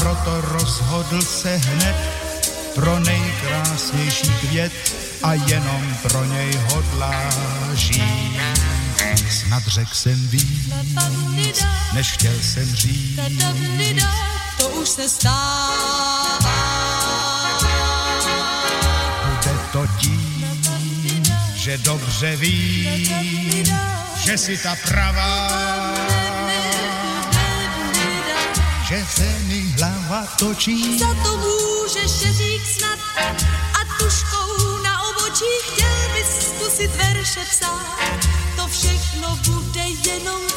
proto rozhodl se hned pro nejkrásnější květ a jenom pro něj hodlá žít. Snad řekl jsem víc, než chtěl jsem říct. To už se stává. Bude to tím, že dobře ví, že si ta pravá, se mi hlava točí. Za to můžeš řík snad a tuškou na obočích chtěl bys zkusit verše psát. To všechno bude jenom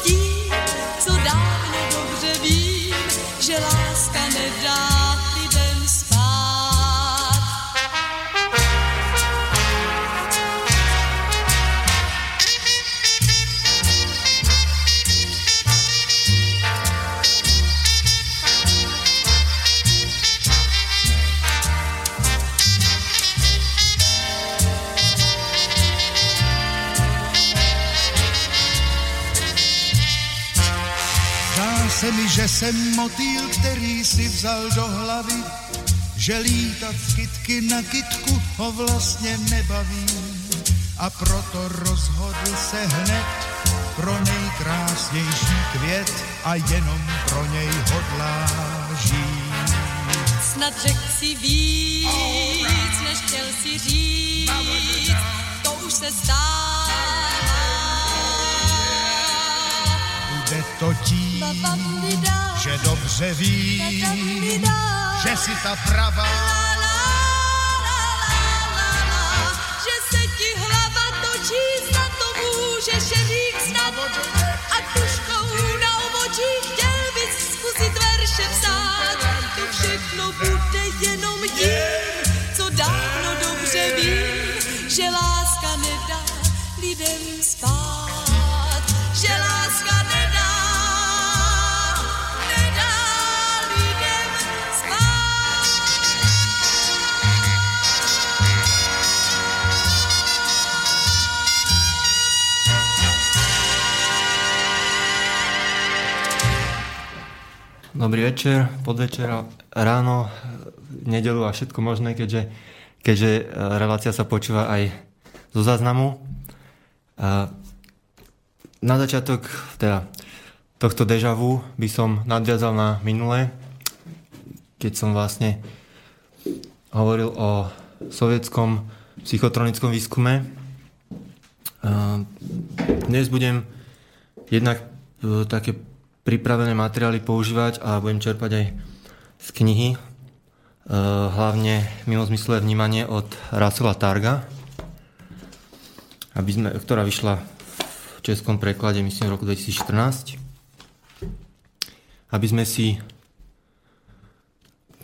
jsem motýl, který si vzal do hlavy, že lítat z kytky na kytku ho vlastně nebaví. A proto rozhodl se hned pro nejkrásnější květ a jenom pro něj hodlá žít. Snad řek si víc, než chtěl si říct, to už se stává. Bude to tím, že dobře ví, že si ta pravá, Že se ti hlava točí, za to můžeš říct snad. A tuškou na obočí chtěl bys zkusit verše psát. To všechno bude jenom tím, co dávno dobře vím, že láska nedá lidem spát. Dobrý večer, podvečer, ráno, nedelu a všetko možné, keďže, keďže e, relácia sa počúva aj zo záznamu. A Na začiatok teda, tohto deja vu by som nadviazal na minulé, keď som vlastne hovoril o sovietskom psychotronickom výskume. A Dnes budem jednak e, také pripravené materiály používať a budem čerpať aj z knihy, e, hlavne mimozmyslové vnímanie od Russella Targa, aby sme, ktorá vyšla v českom preklade, myslím, v roku 2014. Aby sme si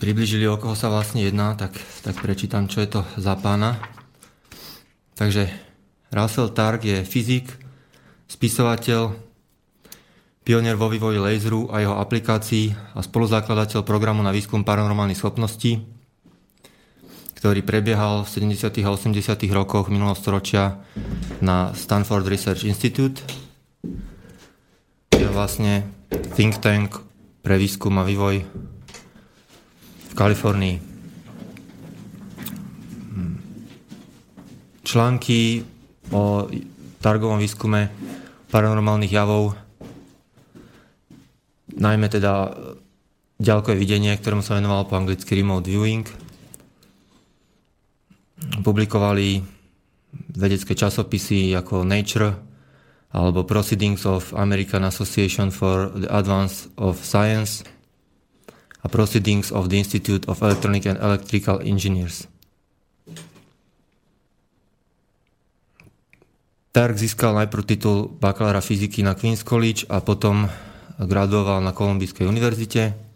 približili, o koho sa vlastne jedná, tak, tak prečítam, čo je to za pána. Takže Russell Targ je fyzik, spisovateľ, pionier vo vývoji laseru a jeho aplikácií a spoluzakladateľ programu na výskum paranormálnych schopností, ktorý prebiehal v 70. a 80. rokoch minulého storočia na Stanford Research Institute. Je vlastne think tank pre výskum a vývoj v Kalifornii. Články o targovom výskume paranormálnych javov najmä teda ďalkové videnie, ktorému sa venoval po anglicky remote viewing. Publikovali vedecké časopisy ako Nature alebo Proceedings of American Association for the Advance of Science a Proceedings of the Institute of Electronic and Electrical Engineers. Tark získal najprv titul bakalára fyziky na Queen's College a potom graduoval na Kolumbijskej univerzite.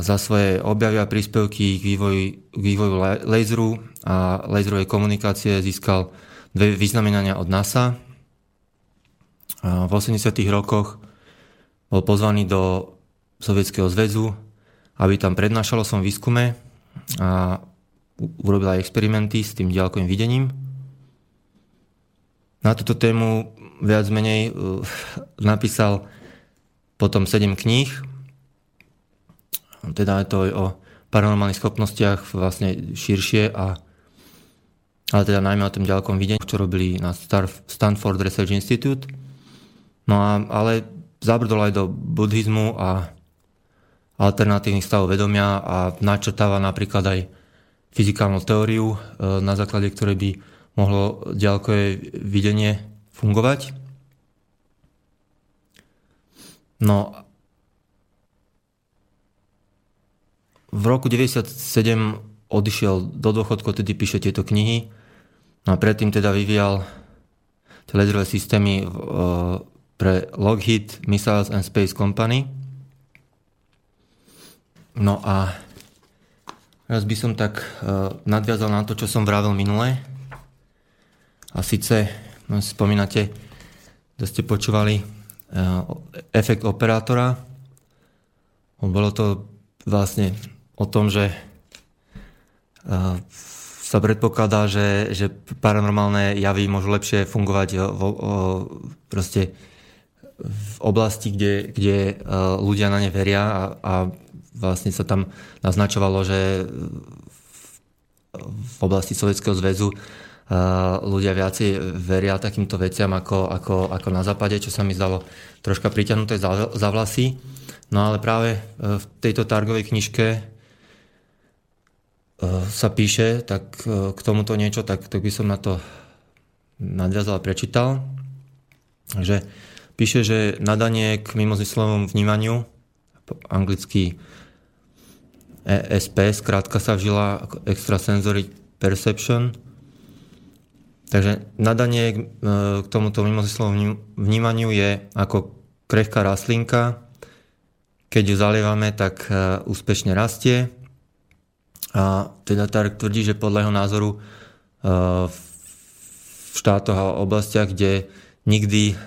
za svoje objavy a príspevky k vývoju, k vývoju laseru a laserovej komunikácie získal dve vyznamenania od NASA. V 80. rokoch bol pozvaný do Sovietskeho zväzu, aby tam prednášal svojom výskume a urobil aj experimenty s tým ďalkovým videním. Na túto tému viac menej uh, napísal potom 7 kníh, teda je to o paranormálnych schopnostiach vlastne širšie a ale teda najmä o tom ďalkom videní, čo robili na Stanford Research Institute. No a, ale zabrdol aj do buddhizmu a alternatívnych stavov vedomia a načrtáva napríklad aj fyzikálnu teóriu, e, na základe ktorej by mohlo ďalkové videnie fungovať. No v roku 97 odišiel do dôchodku, tedy píše tieto knihy. No a predtým teda vyvíjal tie laserové systémy e, pre Lockheed Missiles and Space Company. No a teraz by som tak uh, nadviazal na to, čo som vravel minule. A síce, spomínate, že ste počúvali uh, efekt operátora. Bolo to vlastne o tom, že uh, sa predpokladá, že, že paranormálne javy môžu lepšie fungovať vo, proste v oblasti, kde, kde e, ľudia na ne veria a, a vlastne sa tam naznačovalo, že v oblasti Sovietskeho zväzu ľudia viacej veria takýmto veciam ako, ako, ako na západe, čo sa mi zdalo troška priťahnuté za, za vlasy. No ale práve e, v tejto targovej knižke sa píše, tak k tomuto niečo, tak, tak by som na to nadviazal a prečítal. Takže Píše, že nadanie k mimozmyslovom vnímaniu, anglicky ESP, skrátka sa vžila ako extrasensory perception. Takže nadanie e, k tomuto mimozmyslovom vnímaniu je ako krehká rastlinka. Keď ju zalievame, tak e, úspešne rastie. A teda Tarek tvrdí, že podľa jeho názoru e, v štátoch a oblastiach, kde nikdy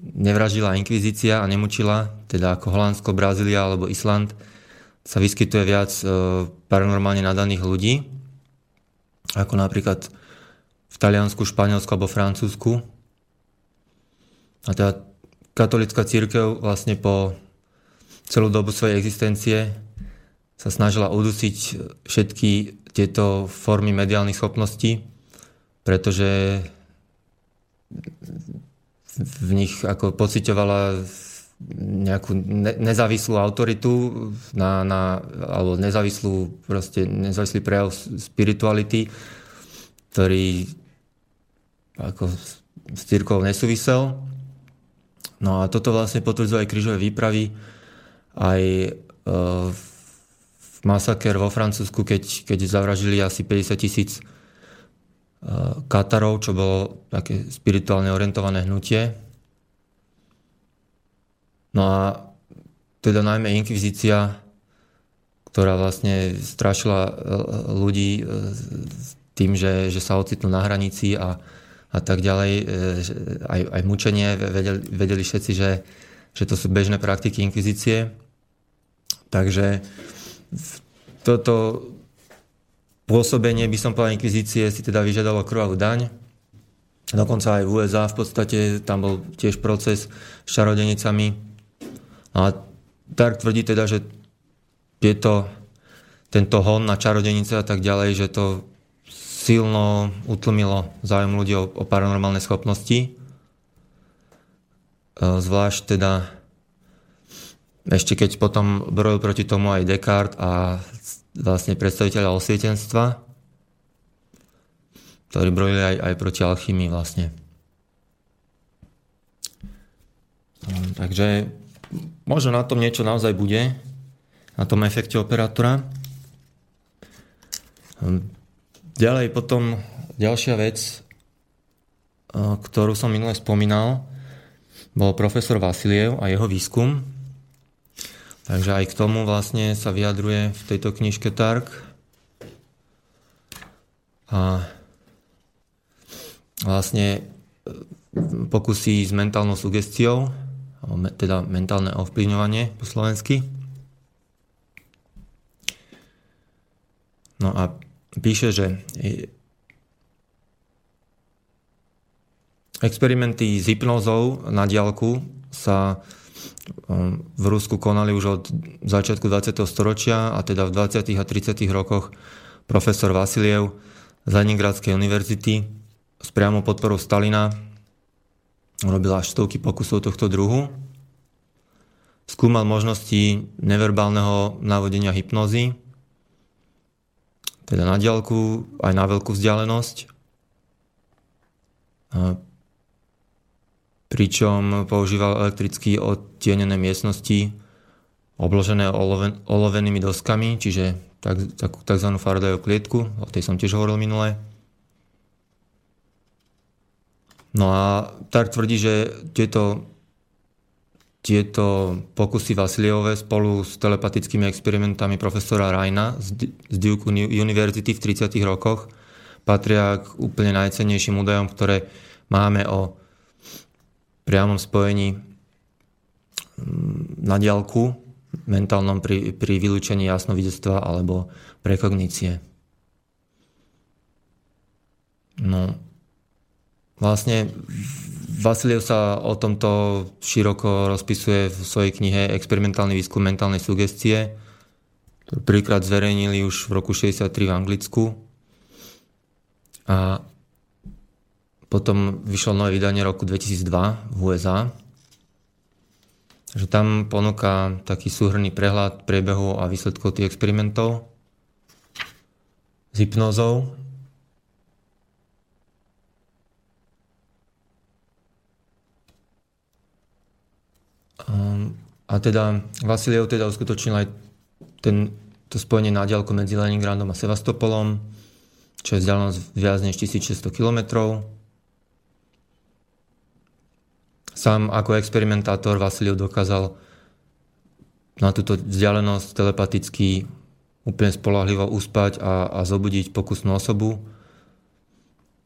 nevražila inkvizícia a nemučila, teda ako Holandsko, Brazília alebo Island, sa vyskytuje viac paranormálne nadaných ľudí, ako napríklad Taliansku, Španielsku alebo Francúzsku. A teda katolická církev vlastne po celú dobu svojej existencie sa snažila udusiť všetky tieto formy mediálnych schopností, pretože v nich ako pocitovala nejakú ne- nezávislú autoritu na, na, alebo nezávislú, proste nezávislý prejav spirituality, ktorý ako s církou nesúvisel. No a toto vlastne potvrdzuje aj krížové výpravy, aj e, masaker vo Francúzsku, keď, keď zavražili asi 50 tisíc Katarov, čo bolo také spirituálne orientované hnutie. No a teda najmä inkvizícia, ktorá vlastne strašila e, ľudí e, tým, že, že sa ocitnú na hranici a, a tak ďalej. E, aj, aj mučenie, vedeli, vedeli všetci, že, že to sú bežné praktiky inkvizície. Takže toto Pôsobenie, by som povedal, inkvizície si teda vyžiadalo krvavú daň. Dokonca aj v USA v podstate tam bol tiež proces s čarodenicami. A Dark tvrdí teda, že tieto, tento hon na čarodenice a tak ďalej, že to silno utlmilo záujem ľudí o, o paranormálne schopnosti. E, zvlášť teda ešte keď potom brojil proti tomu aj Descartes a vlastne predstaviteľa osvietenstva, ktorí brojili aj, aj proti alchymii vlastne. Hm, takže možno na tom niečo naozaj bude, na tom efekte operátora. Ďalej potom ďalšia vec, ktorú som minule spomínal, bol profesor Vasiliev a jeho výskum. Takže aj k tomu vlastne sa vyjadruje v tejto knižke Tark. A vlastne e, pokusí s mentálnou sugestiou, teda mentálne ovplyvňovanie po slovensky. No a píše, že experimenty s hypnózou na diálku sa um, v Rusku konali už od začiatku 20. storočia a teda v 20. a 30. rokoch profesor Vasiliev z Leningradskej univerzity s priamou podporou Stalina robil až stovky pokusov tohto druhu. Skúmal možnosti neverbálneho navodenia hypnozy, teda na diálku, aj na veľkú vzdialenosť. Pričom používal elektricky odtienené miestnosti obložené oloven, olovenými doskami, čiže tak, tak, tzv. Faradayovú klietku, o tej som tiež hovoril minule. No a tak tvrdí, že tieto tieto pokusy Vasiliové spolu s telepatickými experimentami profesora Rajna z Duke University v 30. rokoch patria k úplne najcennejším údajom, ktoré máme o priamom spojení mm, na diálku, mentálnom pri, pri vylúčení jasnovidectva alebo prekognície. No, vlastne Vasiliev sa o tomto široko rozpisuje v svojej knihe Experimentálny výskum mentálnej sugestie. Prvýkrát zverejnili už v roku 63 v Anglicku. A potom vyšlo nové vydanie roku 2002 v USA. Takže tam ponúka taký súhrný prehľad priebehu a výsledkov tých experimentov s hypnozou A teda Vasiliev teda uskutočnil aj ten, to spojenie na diálku medzi Leningradom a Sevastopolom, čo je vzdialenosť viac než 1600 km. Sám ako experimentátor Vasiliev dokázal na túto vzdialenosť telepaticky úplne spolahlivo uspať a, a zobudiť pokusnú osobu.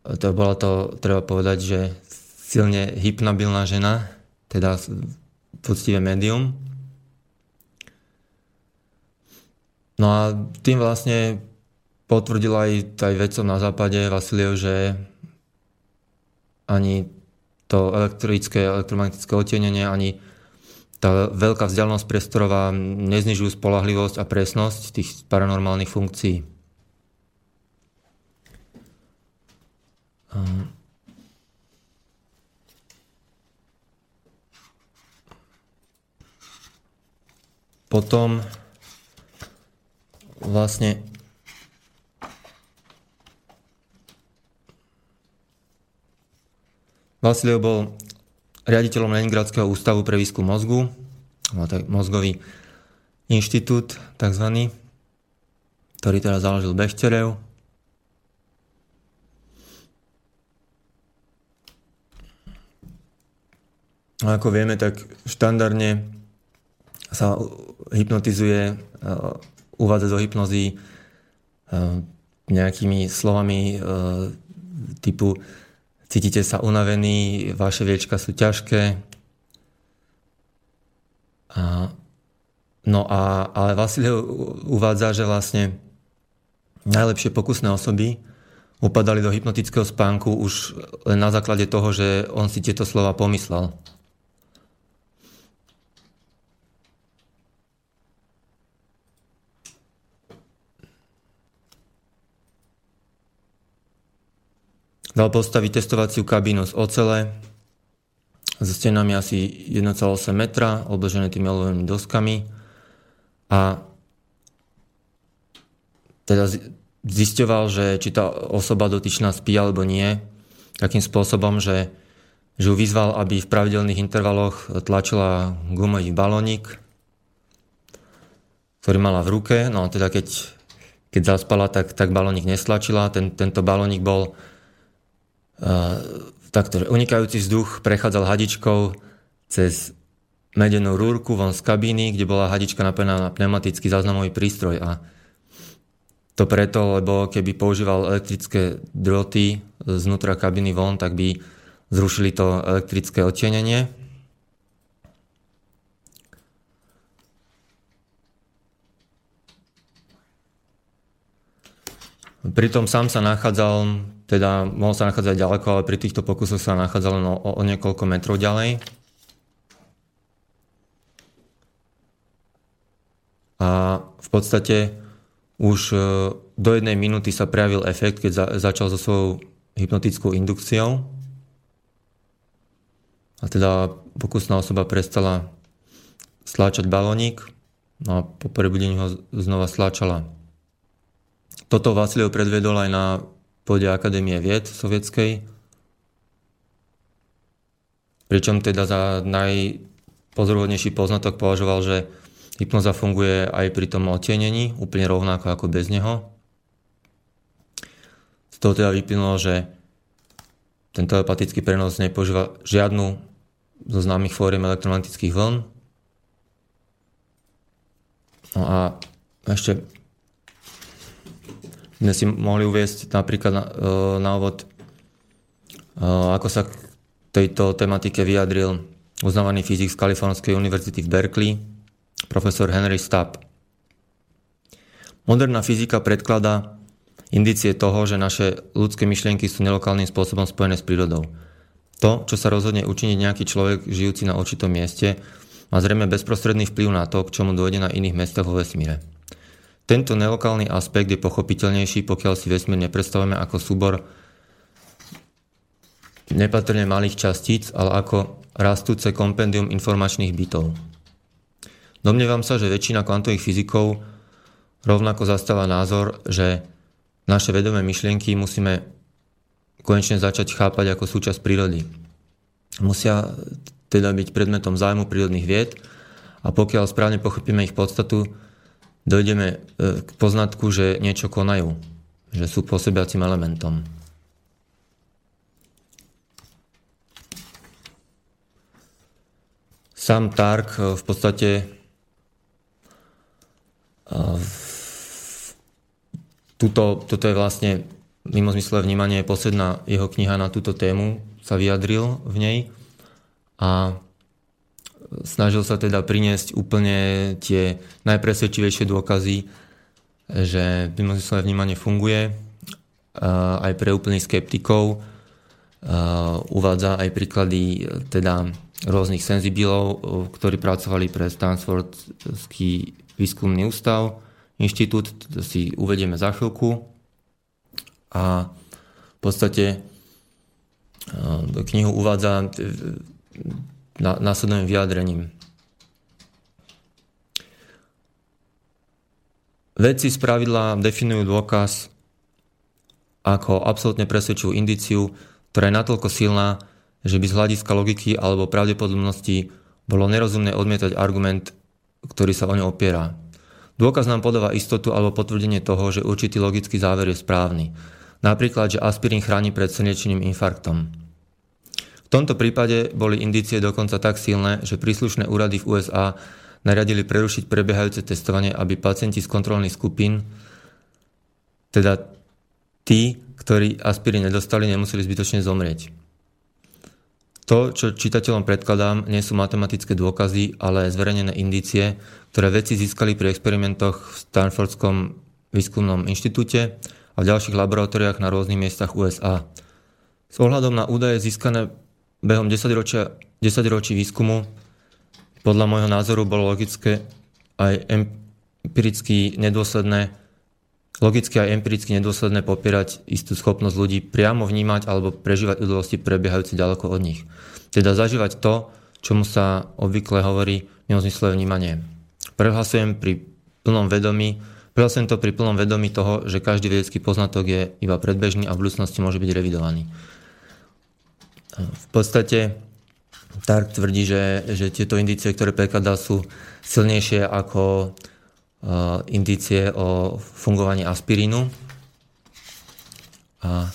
To bola to, treba povedať, že silne hypnabilná žena, teda poctivé médium. No a tým vlastne potvrdil aj, aj vedcom na západe Vasiliev, že ani to elektrické, elektromagnetické otienenie, ani tá veľká vzdialenosť priestorová neznižujú spolahlivosť a presnosť tých paranormálnych funkcií. Potom vlastne Vasiliev bol riaditeľom Leningradského ústavu pre výskum mozgu, mozgový inštitút tzv., ktorý teraz založil Bechterev. A ako vieme, tak štandardne sa hypnotizuje, e, uvádza do hypnozy e, nejakými slovami e, typu cítite sa unavení, vaše viečka sú ťažké. A, no a, ale Vasiliev uvádza, že vlastne najlepšie pokusné osoby upadali do hypnotického spánku už len na základe toho, že on si tieto slova pomyslel. Dal postaviť testovaciu kabínu z ocele so stenami asi 1,8 metra, obložené tými olovenými doskami a teda zisťoval, že či tá osoba dotyčná spí alebo nie, takým spôsobom, že, že ju vyzval, aby v pravidelných intervaloch tlačila gumový balónik, ktorý mala v ruke. No a teda keď, keď zaspala, tak, tak balónik nestlačila. Ten, tento balónik bol takto, že unikajúci vzduch prechádzal hadičkou cez medenú rúrku von z kabíny, kde bola hadička napojená na pneumatický záznamový prístroj a to preto, lebo keby používal elektrické droty znútra kabiny von, tak by zrušili to elektrické odtienenie. Pritom sám sa nachádzal, teda mohol sa nachádzať ďaleko, ale pri týchto pokusoch sa nachádzal len o, o niekoľko metrov ďalej. A v podstate už e, do jednej minúty sa prejavil efekt, keď za, začal so svojou hypnotickou indukciou. A teda pokusná osoba prestala stláčať balónik no a po prebudení ho znova stláčala. Toto Vasiliev predvedol aj na pôde Akadémie vied sovietskej, pričom teda za najpozoruhodnejší poznatok považoval, že Hypnoza funguje aj pri tom otienení, úplne rovnako ako bez neho. Z toho teda vyplynulo, že ten telepatický prenos nepoužíva žiadnu zo známych fóriem elektromagnetických vln. No a ešte sme si mohli uviesť napríklad na, e, na úvod, e, ako sa k tejto tematike vyjadril uznávaný fyzik z Kalifornskej univerzity v Berkeley, profesor Henry Stapp. Moderná fyzika predkladá indície toho, že naše ľudské myšlienky sú nelokálnym spôsobom spojené s prírodou. To, čo sa rozhodne učiniť nejaký človek žijúci na určitom mieste, má zrejme bezprostredný vplyv na to, k čomu dôjde na iných miestach vo vesmíre. Tento nelokálny aspekt je pochopiteľnejší, pokiaľ si vesmír nepredstavujeme ako súbor nepatrne malých častíc, ale ako rastúce kompendium informačných bytov. Domnievam sa, že väčšina kvantových fyzikov rovnako zastáva názor, že naše vedomé myšlienky musíme konečne začať chápať ako súčasť prírody. Musia teda byť predmetom zájmu prírodných vied a pokiaľ správne pochopíme ich podstatu, dojdeme e, k poznatku, že niečo konajú, že sú pôsobiacim elementom. Sám Tark e, v podstate Tuto, toto je vlastne mimozmyslové vnímanie, posledná jeho kniha na túto tému sa vyjadril v nej a snažil sa teda priniesť úplne tie najpresvedčivejšie dôkazy, že mimozmyslové vnímanie funguje aj pre úplných skeptikov. Uvádza aj príklady teda rôznych senzibilov, ktorí pracovali pre Stanfordský výskumný ústav, inštitút, to si uvedieme za chvíľku. A v podstate knihu uvádza následným vyjadrením. Vedci z pravidla definujú dôkaz ako absolútne presvedčivú indiciu, ktorá je natoľko silná, že by z hľadiska logiky alebo pravdepodobnosti bolo nerozumné odmietať argument ktorý sa o ňu opiera. Dôkaz nám podáva istotu alebo potvrdenie toho, že určitý logický záver je správny. Napríklad, že aspirín chráni pred slnečným infarktom. Tomto prípade boli indície dokonca tak silné, že príslušné úrady v USA nariadili prerušiť prebiehajúce testovanie, aby pacienti z kontrolných skupín, teda tí, ktorí aspirín nedostali, nemuseli zbytočne zomrieť. To, čo čitateľom predkladám, nie sú matematické dôkazy, ale zverejnené indície, ktoré vedci získali pri experimentoch v Stanfordskom výskumnom inštitúte a v ďalších laboratóriách na rôznych miestach USA. S ohľadom na údaje získané behom 10 ročia, 10 ročí výskumu podľa môjho názoru bolo logické aj empiricky nedôsledné logicky aj empiricky nedôsledné popierať istú schopnosť ľudí priamo vnímať alebo prežívať udalosti prebiehajúce ďaleko od nich. Teda zažívať to, čomu sa obvykle hovorí mimozmyslové vnímanie. Prehlasujem pri plnom vedomí, prehlasujem to pri plnom vedomí toho, že každý vedecký poznatok je iba predbežný a v budúcnosti môže byť revidovaný. V podstate Tark tvrdí, že, že tieto indície, ktoré prekladá, sú silnejšie ako Eh, indície o fungovaní aspirínu. A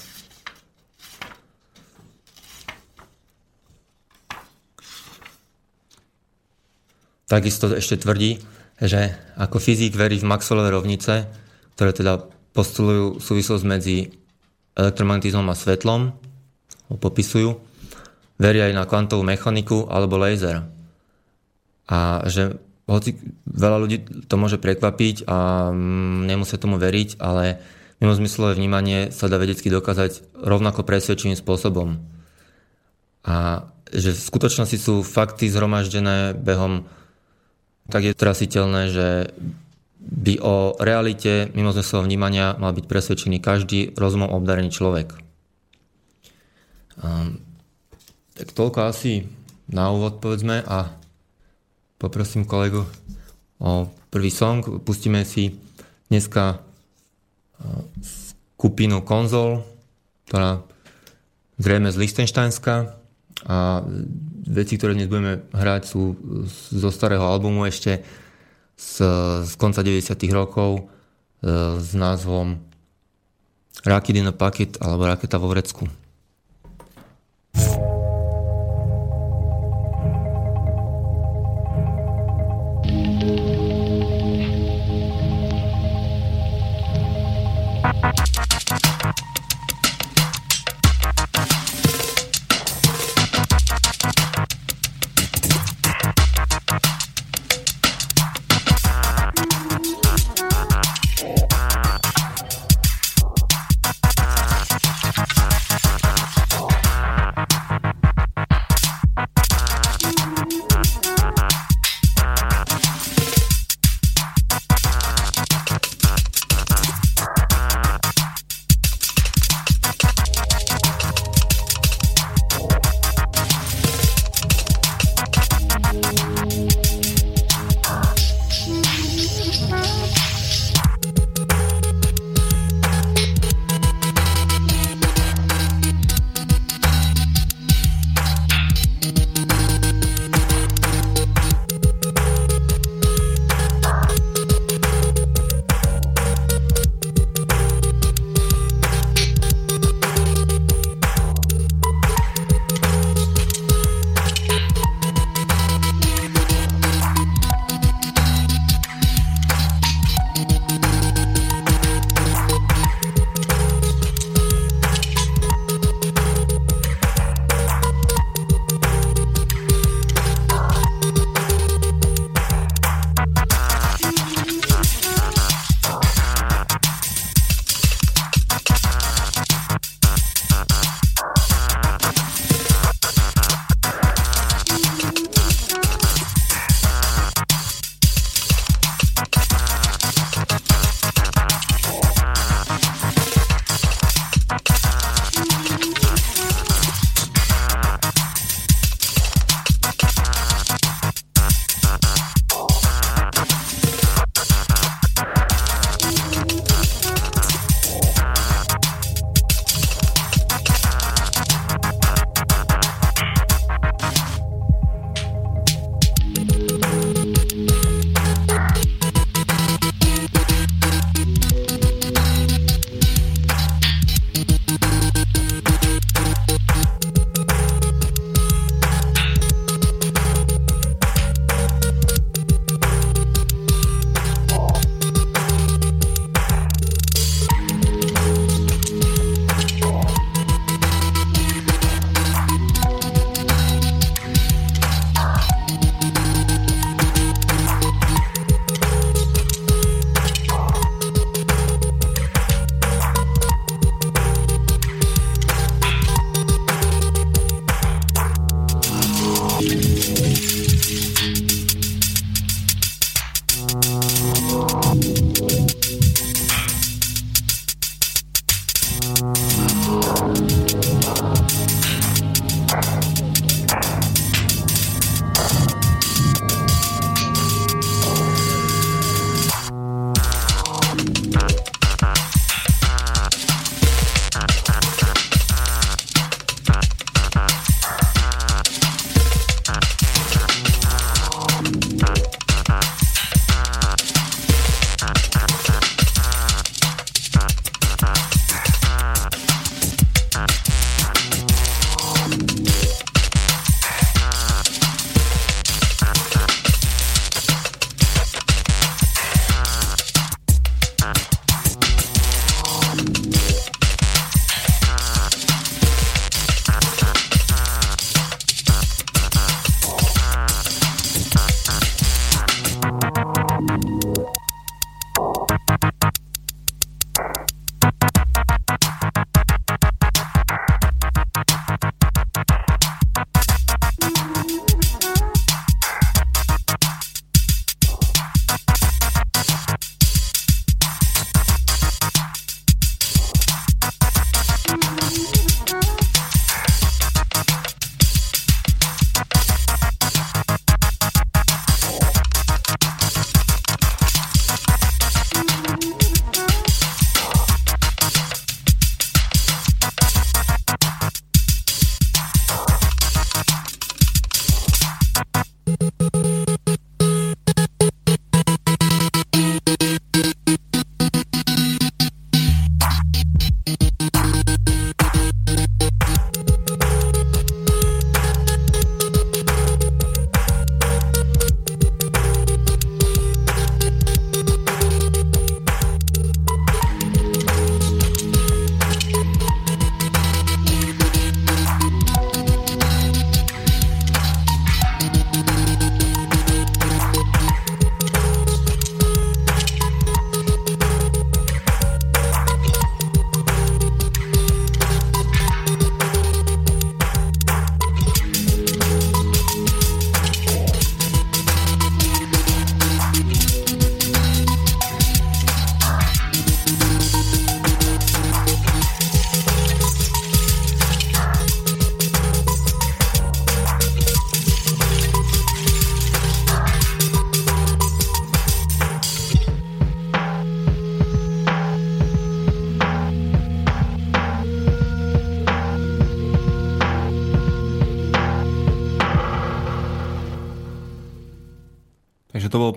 takisto ešte tvrdí, že ako fyzik verí v Maxwellové rovnice, ktoré teda postulujú súvislosť medzi elektromagnetizmom a svetlom, ho popisujú, verí aj na kvantovú mechaniku alebo laser. A že hoci veľa ľudí to môže prekvapiť a mm, nemusia tomu veriť, ale mimozmyslové vnímanie sa dá vedecky dokázať rovnako presvedčivým spôsobom. A že v skutočnosti sú fakty zhromaždené behom tak je trasiteľné, že by o realite mimozmyslového vnímania mal byť presvedčený každý rozumom obdarený človek. Um, tak toľko asi na úvod povedzme a poprosím kolegu o prvý song. Pustíme si dneska skupinu Konzol, ktorá zrejme z Lichtensteinska a veci, ktoré dnes budeme hrať, sú zo starého albumu ešte z, z konca 90. rokov e, s názvom Rocket in a Packet alebo Raketa vo vrecku.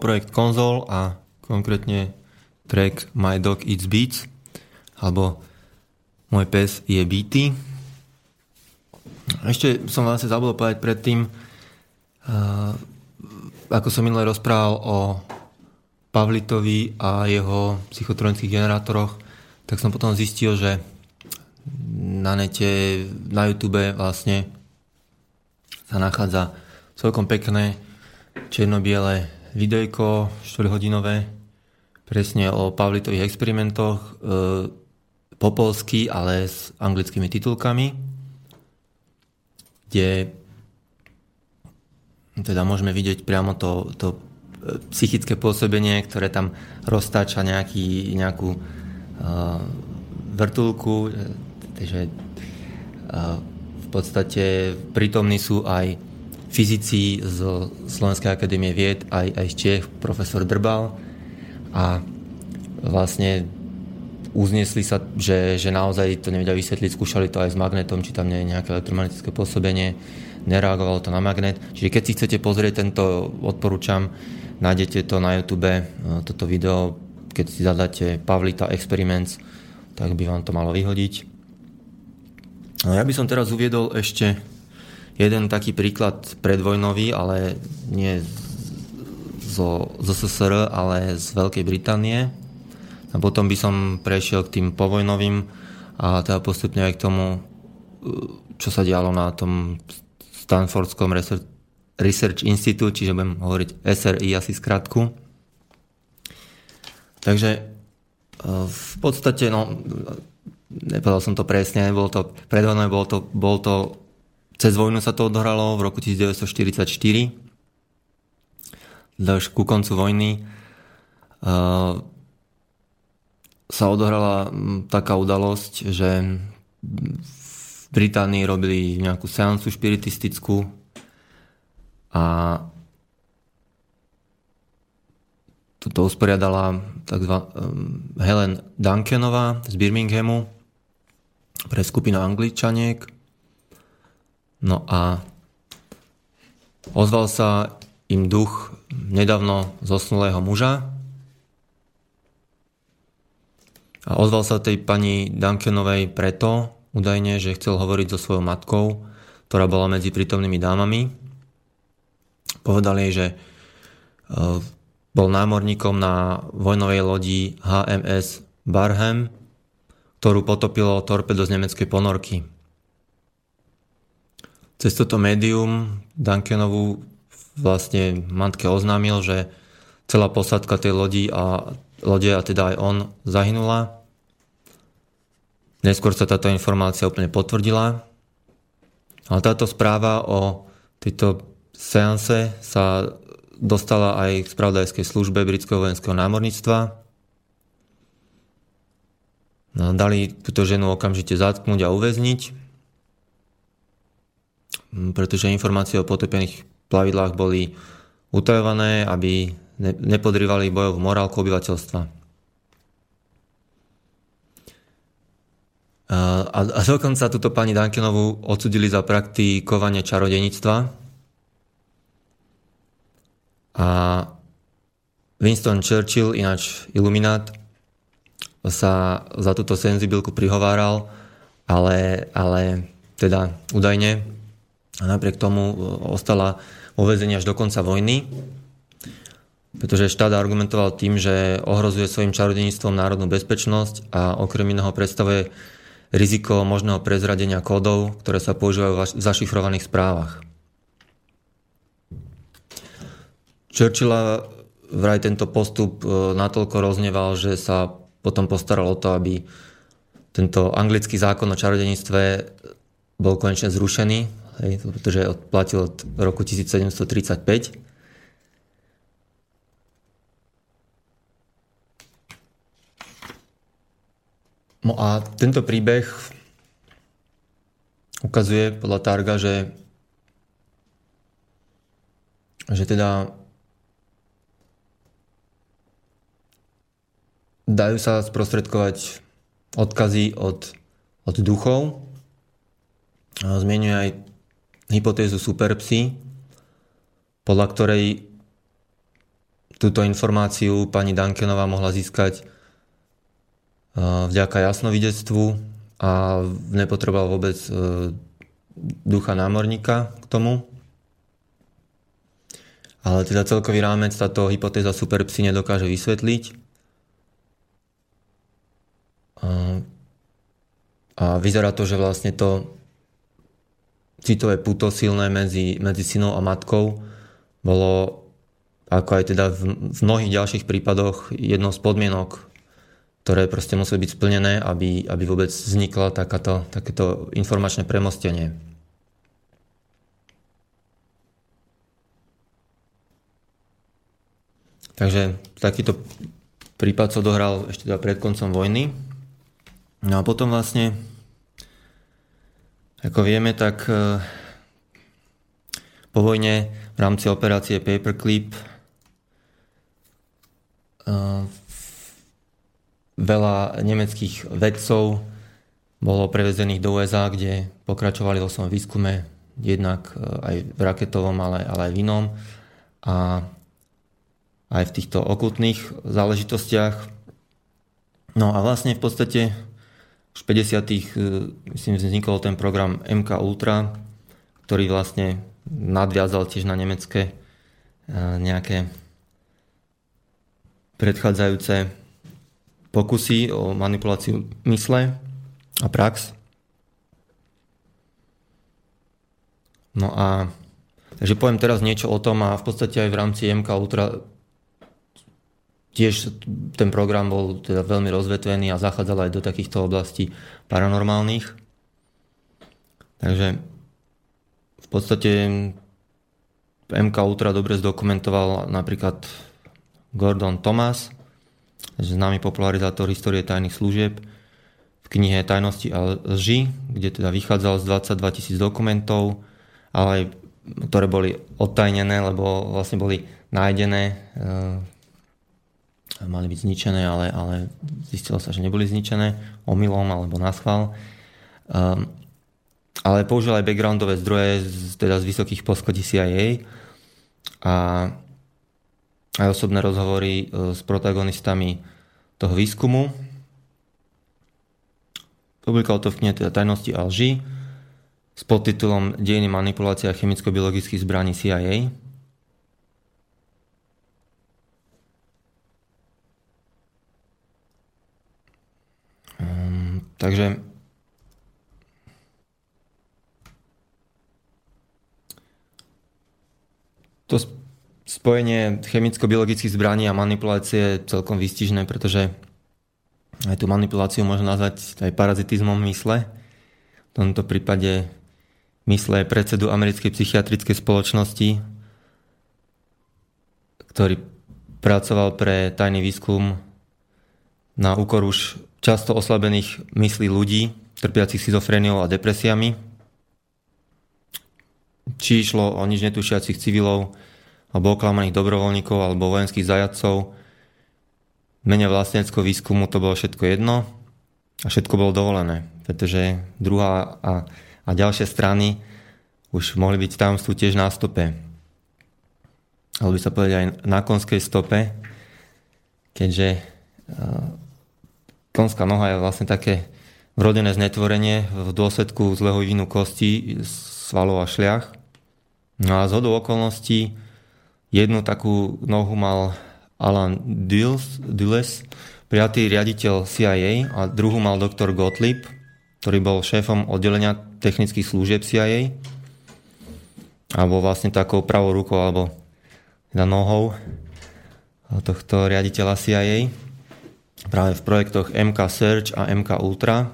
Projekt Konzol a konkrétne track My Dog Eats Beats alebo Môj pes je beaty. Ešte som vlastne zabudol povedať predtým, uh, ako som minule rozprával o Pavlitovi a jeho psychotronických generátoroch, tak som potom zistil, že na nete, na YouTube vlastne sa nachádza celkom pekné černo-biele videjko 4-hodinové presne o Pavlitových experimentoch e, po polsky, ale s anglickými titulkami, kde teda môžeme vidieť priamo to, to e, psychické pôsobenie, ktoré tam roztáča nejaký, nejakú uh, vrtulku, takže uh, v podstate prítomní sú aj fyzici z Slovenskej akadémie vied, aj, aj z Čech, profesor Drbal a vlastne uznesli sa, že, že naozaj to nevedia vysvetliť, skúšali to aj s magnetom, či tam nie je nejaké elektromagnetické pôsobenie, nereagovalo to na magnet. Čiže keď si chcete pozrieť tento, odporúčam, nájdete to na YouTube, e, toto video, keď si zadáte Pavlita Experiments, tak by vám to malo vyhodiť. No ja by som teraz uviedol ešte jeden taký príklad predvojnový, ale nie zo, zo SSR, ale z Veľkej Británie. A potom by som prešiel k tým povojnovým a teda postupne aj k tomu, čo sa dialo na tom Stanfordskom Research Institute, čiže budem hovoriť SRI asi skratku. Takže e, v podstate, no, nepovedal som to presne, bol to predvojnové, bol to, bol to cez vojnu sa to odohralo v roku 1944. Až ku koncu vojny uh, sa odohrala taká udalosť, že v Británii robili nejakú seansu špiritistickú a toto usporiadala tzv. Helen Duncanová z Birminghamu pre skupinu Angličaniek No a ozval sa im duch nedávno zosnulého muža a ozval sa tej pani Duncanovej preto, údajne, že chcel hovoriť so svojou matkou, ktorá bola medzi prítomnými dámami. Povedal jej, že e, bol námorníkom na vojnovej lodi HMS Barham, ktorú potopilo torpedo z nemeckej ponorky. Cez toto médium Duncanovú vlastne matke oznámil, že celá posádka tej lodi a lode a teda aj on zahynula. Neskôr sa táto informácia úplne potvrdila. Ale táto správa o tejto seanse sa dostala aj k spravodajskej službe britského vojenského námorníctva. No, dali túto ženu okamžite zatknúť a uväzniť pretože informácie o potopených plavidlách boli utajované, aby nepodrývali bojovú morálku obyvateľstva. A, a dokonca túto pani Dankenovú odsudili za praktikovanie čarodenictva. A Winston Churchill, ináč iluminát, sa za túto senzibilku prihováral, ale, ale teda údajne a napriek tomu e, ostala vo vezení až do konca vojny, pretože štát argumentoval tým, že ohrozuje svojim čarodeníctvom národnú bezpečnosť a okrem iného predstavuje riziko možného prezradenia kódov, ktoré sa používajú v zašifrovaných správach. Churchilla vraj tento postup e, natoľko rozneval, že sa potom postaral o to, aby tento anglický zákon o čarodeníctve bol konečne zrušený hej, pretože odplatil od roku 1735. No a tento príbeh ukazuje podľa Targa, že, že teda dajú sa sprostredkovať odkazy od, od duchov. Zmienuje aj hypotézu superpsy, podľa ktorej túto informáciu pani Dankenová mohla získať vďaka jasnovidectvu a nepotreboval vôbec ducha námorníka k tomu. Ale teda celkový rámec táto hypotéza superpsy nedokáže vysvetliť. A, a vyzerá to, že vlastne to citové puto silné medzi, medzi synom a matkou bolo ako aj teda v, v mnohých ďalších prípadoch jednou z podmienok, ktoré proste museli byť splnené, aby, aby vôbec vznikla takáto, takéto informačné premostenie. Takže takýto prípad sa dohral ešte teda pred koncom vojny. No a potom vlastne, ako vieme, tak e, po vojne v rámci operácie Paperclip e, veľa nemeckých vedcov bolo prevezených do USA, kde pokračovali vo svojom výskume jednak e, aj v raketovom, ale, ale aj v inom. A aj v týchto okultných záležitostiach. No a vlastne v podstate už v 50. E, myslím, vznikol ten program MK Ultra, ktorý vlastne nadviazal tiež na nemecké e, nejaké predchádzajúce pokusy o manipuláciu mysle a prax. No a takže poviem teraz niečo o tom a v podstate aj v rámci MK Ultra tiež ten program bol teda veľmi rozvetvený a zachádzal aj do takýchto oblastí paranormálnych. Takže v podstate MK Ultra dobre zdokumentoval napríklad Gordon Thomas, známy popularizátor histórie tajných služieb v knihe Tajnosti a lži, kde teda vychádzal z 22 tisíc dokumentov, ale aj ktoré boli odtajnené, lebo vlastne boli nájdené mali byť zničené, ale, ale zistilo sa, že neboli zničené omylom alebo na schvál. Um, ale použil aj backgroundové zdroje z, teda z vysokých poschodí CIA a aj osobné rozhovory e, s protagonistami toho výskumu. Publikoval to v knihe teda Tajnosti a lži s podtitulom Dejiny manipulácia chemicko-biologických zbraní CIA Takže to spojenie chemicko-biologických zbraní a manipulácie je celkom vystižné, pretože aj tú manipuláciu môžem nazvať aj parazitizmom mysle. V tomto prípade mysle predsedu americkej psychiatrickej spoločnosti, ktorý pracoval pre tajný výskum na úkor už často oslabených myslí ľudí, trpiacich schizofréniou a depresiami. Či išlo o nič netušiacich civilov, alebo oklamaných dobrovoľníkov, alebo vojenských zajacov. V mene vlastneckého výskumu to bolo všetko jedno a všetko bolo dovolené, pretože druhá a, a ďalšie strany už mohli byť tajomstvu tiež na stope. Alebo by sa povedať aj na konskej stope, keďže konská noha je vlastne také vrodené znetvorenie v dôsledku zlého vývinu kosti, svalov a šliach. No a z okolností jednu takú nohu mal Alan Dulles, prijatý riaditeľ CIA a druhú mal doktor Gottlieb, ktorý bol šéfom oddelenia technických služieb CIA a bol vlastne takou pravou rukou alebo nohou tohto riaditeľa CIA práve v projektoch MK Search a MK Ultra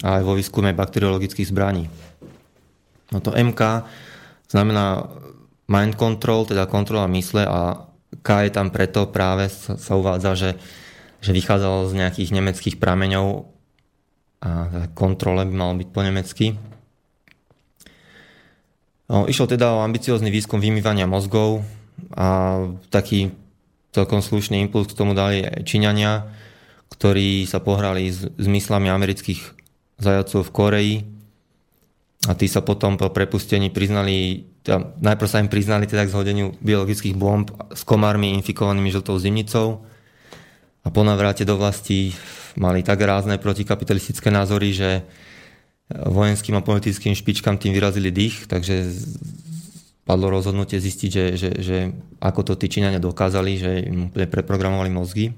a aj vo výskume bakteriologických zbraní. No to MK znamená mind control, teda kontrola mysle a K je tam preto práve sa, uvádza, že, že vychádzalo z nejakých nemeckých prameňov a kontrole by malo byť po nemecky. No, išlo teda o ambiciózny výskum vymývania mozgov a taký celkom slušný impuls k tomu dali Číňania, ktorí sa pohrali s, s myslami amerických zajacov v Koreji a tí sa potom po prepustení priznali, teda najprv sa im priznali teda k zhodeniu biologických bomb s komármi infikovanými žltou zimnicou a po navrate do vlasti mali tak rázne protikapitalistické názory, že vojenským a politickým špičkám tým vyrazili dých, takže padlo rozhodnutie zistiť, že, že, že ako to tí Číňania dokázali, že im preprogramovali mozgy.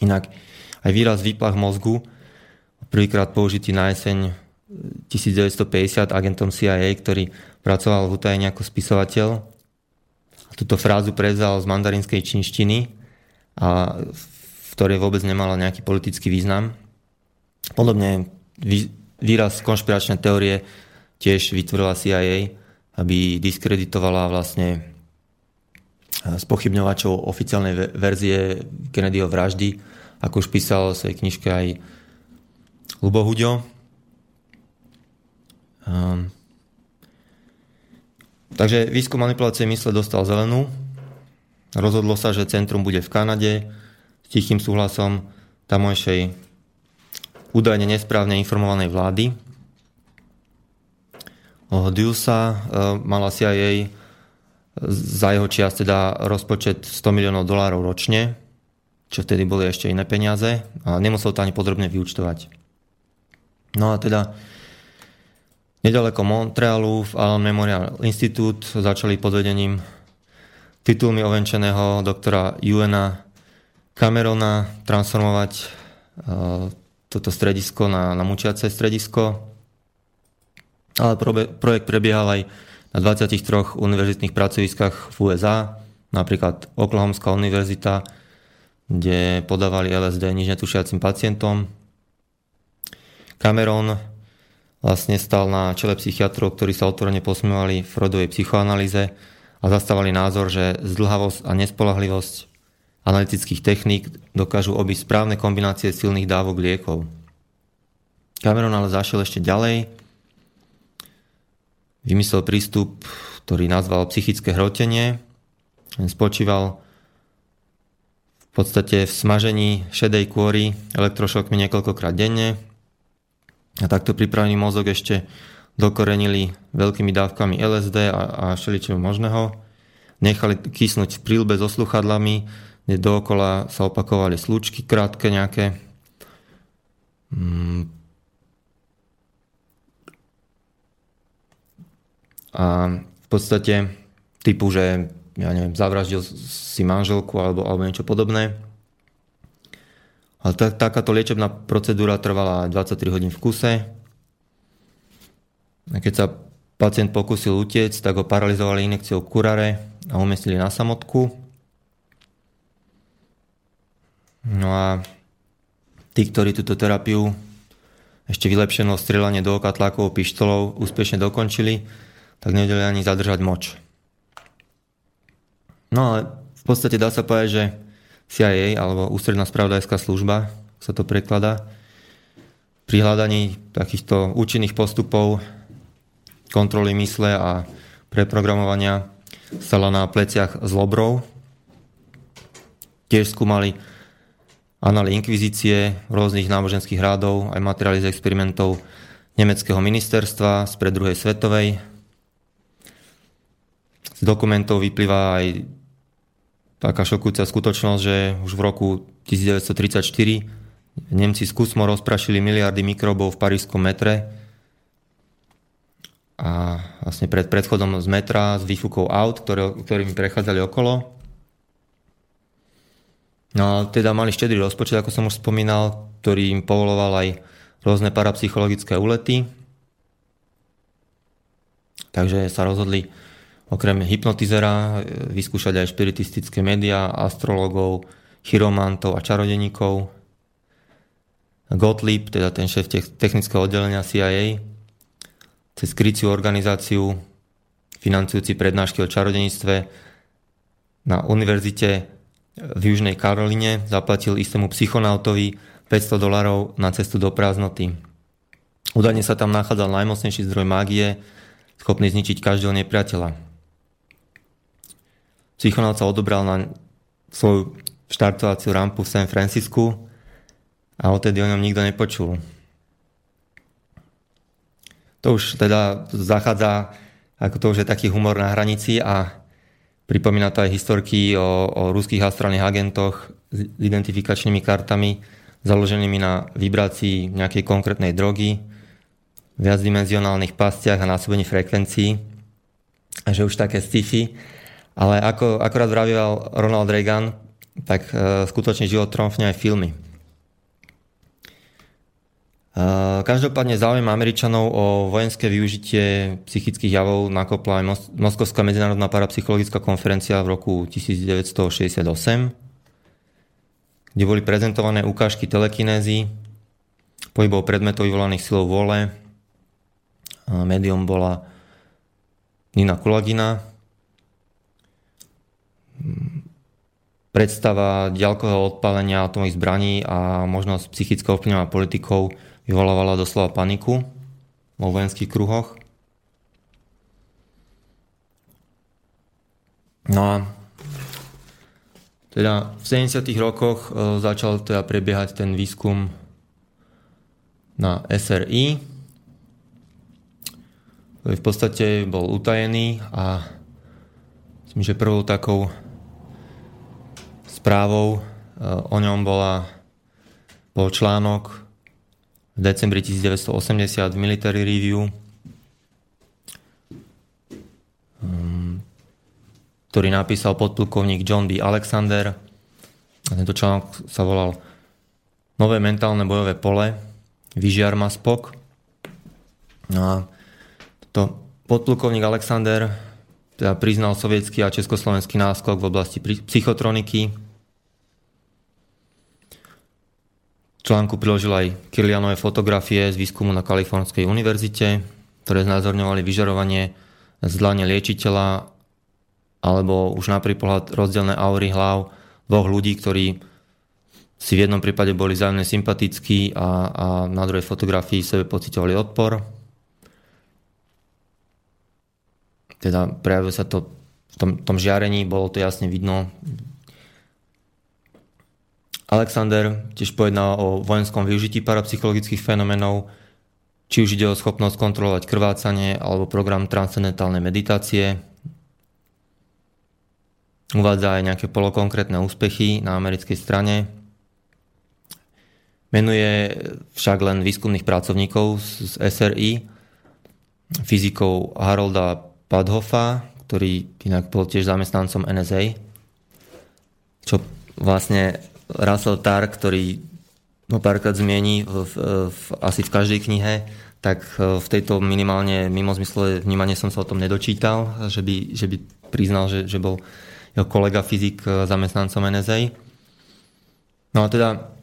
Inak aj výraz výplach mozgu, prvýkrát použitý na jeseň 1950 agentom CIA, ktorý pracoval v utajení ako spisovateľ. A túto frázu prevzal z mandarinskej čínštiny, a v ktorej vôbec nemala nejaký politický význam. Podobne výraz konšpiračnej teórie tiež vytvorila CIA, aby diskreditovala vlastne spochybňovačov oficiálnej verzie Kennedyho vraždy, ako už písal v svojej knižke aj Lubo Huďo. Um, takže výskum manipulácie mysle dostal zelenú. Rozhodlo sa, že centrum bude v Kanade s tichým súhlasom tamojšej údajne nesprávne informovanej vlády. Diusa e, mala CIA za jeho čiast teda rozpočet 100 miliónov dolárov ročne, čo vtedy boli ešte iné peniaze a nemusel to ani podrobne vyučtovať. No a teda nedaleko Montrealu v Allen Memorial Institute začali pod vedením titulmi ovenčeného doktora Juena Camerona transformovať uh, toto stredisko na, na mučiace stredisko. Ale projekt prebiehal aj na 23 univerzitných pracoviskách v USA, napríklad Oklahomská univerzita, kde podávali LSD nič netušiacim pacientom. Cameron vlastne stal na čele psychiatrov, ktorí sa otvorene posmievali rodovej psychoanalýze a zastávali názor, že zdlhavosť a nespolahlivosť analytických techník dokážu obísť správne kombinácie silných dávok liekov. Cameron ale zašiel ešte ďalej. Vymyslel prístup, ktorý nazval psychické hrotenie. Ten spočíval v podstate v smažení šedej kôry elektrošokmi niekoľkokrát denne. A takto pripravený mozog ešte dokorenili veľkými dávkami LSD a, a všeličoho možného. Nechali kysnúť v prílbe so sluchadlami, kde dookola sa opakovali slučky krátke nejaké. Mm. A v podstate typu, že ja neviem, zavraždil si manželku alebo, alebo niečo podobné. Ale tak, takáto liečebná procedúra trvala 23 hodín v kuse. A keď sa pacient pokusil utiec, tak ho paralizovali inekciou kurare a umiestnili na samotku. No a tí, ktorí túto terapiu ešte vylepšenou strelanie do oka tlakovou pištolou úspešne dokončili, tak nevedeli ani zadržať moč. No ale v podstate dá sa povedať, že CIA alebo Ústredná spravodajská služba sa to prekladá pri hľadaní takýchto účinných postupov kontroly mysle a preprogramovania stala na pleciach zlobrov. Tiež skúmali anály inkvizície, rôznych náboženských rádov, aj materiály z experimentov nemeckého ministerstva z pred druhej svetovej. Z dokumentov vyplýva aj taká šokujúca skutočnosť, že už v roku 1934 Nemci z kusmo rozprašili miliardy mikrobov v parížskom metre a vlastne pred predchodom z metra s výfukou aut, ktoré, ktorými prechádzali okolo No teda mali štedrý rozpočet, ako som už spomínal, ktorý im povoloval aj rôzne parapsychologické úlety. Takže sa rozhodli okrem hypnotizera e, vyskúšať aj špiritistické médiá, astrologov, chiromantov a čarodeníkov. Gottlieb, teda ten šéf technického oddelenia CIA, cez kryciu organizáciu financujúci prednášky o čarodeníctve na univerzite v Južnej Karoline zaplatil istému psychonautovi 500 dolarov na cestu do prázdnoty. Údajne sa tam nachádzal najmocnejší zdroj mágie, schopný zničiť každého nepriateľa. Psychonaut sa odobral na svoju štartovaciu rampu v San Francisku a odtedy o ňom nikto nepočul. to už teda zachádza, ako to už je taký humor na hranici a pripomína to aj historky o, o ruských astrálnych agentoch s identifikačnými kartami založenými na vibrácii nejakej konkrétnej drogy, viacdimenzionálnych pastiach a násobení frekvencií, a že už také sci-fi. Ale ako akorát vravíval Ronald Reagan, tak uh, skutočne život tromfne aj filmy. Uh, každopádne záujem Američanov o vojenské využitie psychických javov nakopla aj Mos- Moskovská medzinárodná parapsychologická konferencia v roku 1968, kde boli prezentované ukážky telekinézy, pohybov predmetov vyvolaných silou vole. Médium bola Nina Kulagina. Predstava ďalkového odpálenia atomových zbraní a možnosť psychického vplyvňovania politikov vyvolávala doslova paniku vo vojenských kruhoch. No a teda v 70. rokoch e, začal teda prebiehať ten výskum na SRI, v podstate bol utajený a myslím, že prvou takou správou e, o ňom bola, bol článok v decembri 1980 v Military Review, ktorý napísal podplukovník John B. Alexander. A tento článok sa volal Nové mentálne bojové pole, Vyžiar Maspok. No a to podplukovník Alexander teda priznal sovietský a československý náskok v oblasti psychotroniky. Článku priložil aj Kirlianové fotografie z výskumu na Kalifornskej univerzite, ktoré znázorňovali vyžarovanie z dlane liečiteľa alebo už na prvý pohľad rozdielne aury hlav dvoch ľudí, ktorí si v jednom prípade boli zájemne sympatickí a, a na druhej fotografii sebe pocitovali odpor. Teda prejavuje sa to v tom, tom žiarení, bolo to jasne vidno. Alexander tiež pojednal o vojenskom využití parapsychologických fenomenov, či už ide o schopnosť kontrolovať krvácanie alebo program transcendentálnej meditácie, Uvádza aj nejaké polokonkrétne úspechy na americkej strane. Menuje však len výskumných pracovníkov z SRI, fyzikov Harolda Padhoffa, ktorý inak bol tiež zamestnancom NSA, čo vlastne Russell Tar, ktorý ho párkrát zmiení v, v, v, asi v každej knihe, tak v tejto minimálne mimozmyslové vnímanie som sa o tom nedočítal, že by, že by priznal, že, že bol jeho kolega fyzik e, zamestnancom NSA. No a teda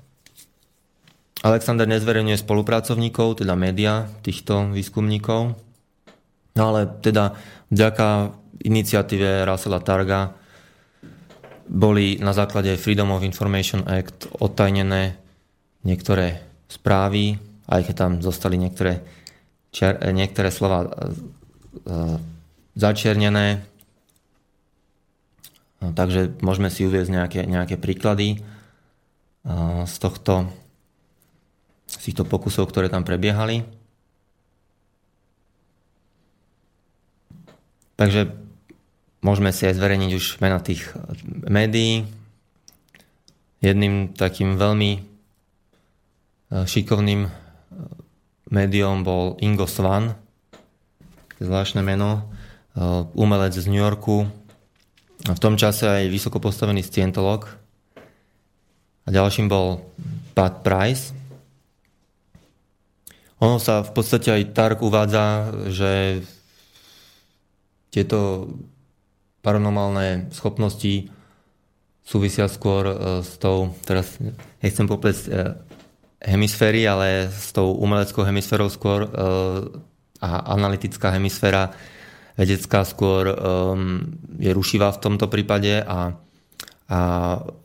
Alexander nezverejňuje spolupracovníkov, teda média týchto výskumníkov. No ale teda vďaka iniciatíve Russella Targa boli na základe Freedom of Information Act odtajnené niektoré správy, aj keď tam zostali niektoré, čiar, niektoré slova e, začiernené, No, takže môžeme si uvieť nejaké, nejaké príklady z, tohto, z týchto pokusov, ktoré tam prebiehali. Takže môžeme si aj zverejniť už mena tých médií. Jedným takým veľmi šikovným médium bol Ingo Svan, zvláštne meno, umelec z New Yorku, v tom čase aj vysoko postavený scientolog. A ďalším bol Pat Price. Ono sa v podstate aj Tark uvádza, že tieto paranormálne schopnosti súvisia skôr e, s tou, teraz nechcem popleť e, hemisféry, ale s tou umeleckou hemisférou skôr e, a analytická hemisféra vedecká skôr je rušivá v tomto prípade a, a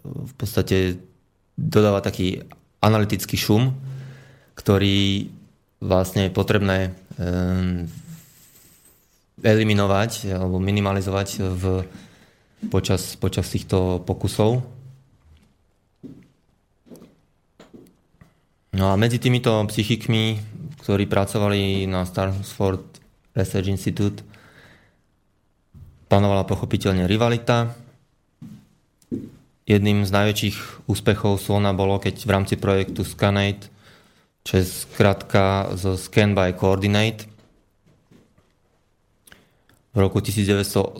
v podstate dodáva taký analytický šum, ktorý vlastne je potrebné eliminovať alebo minimalizovať v, počas, počas týchto pokusov. No a medzi týmito psychikmi, ktorí pracovali na Stanford Research Institute, panovala pochopiteľne rivalita. Jedným z najväčších úspechov Slona bolo, keď v rámci projektu Scanate, čo je skratka zo Scan by Coordinate, v roku 1973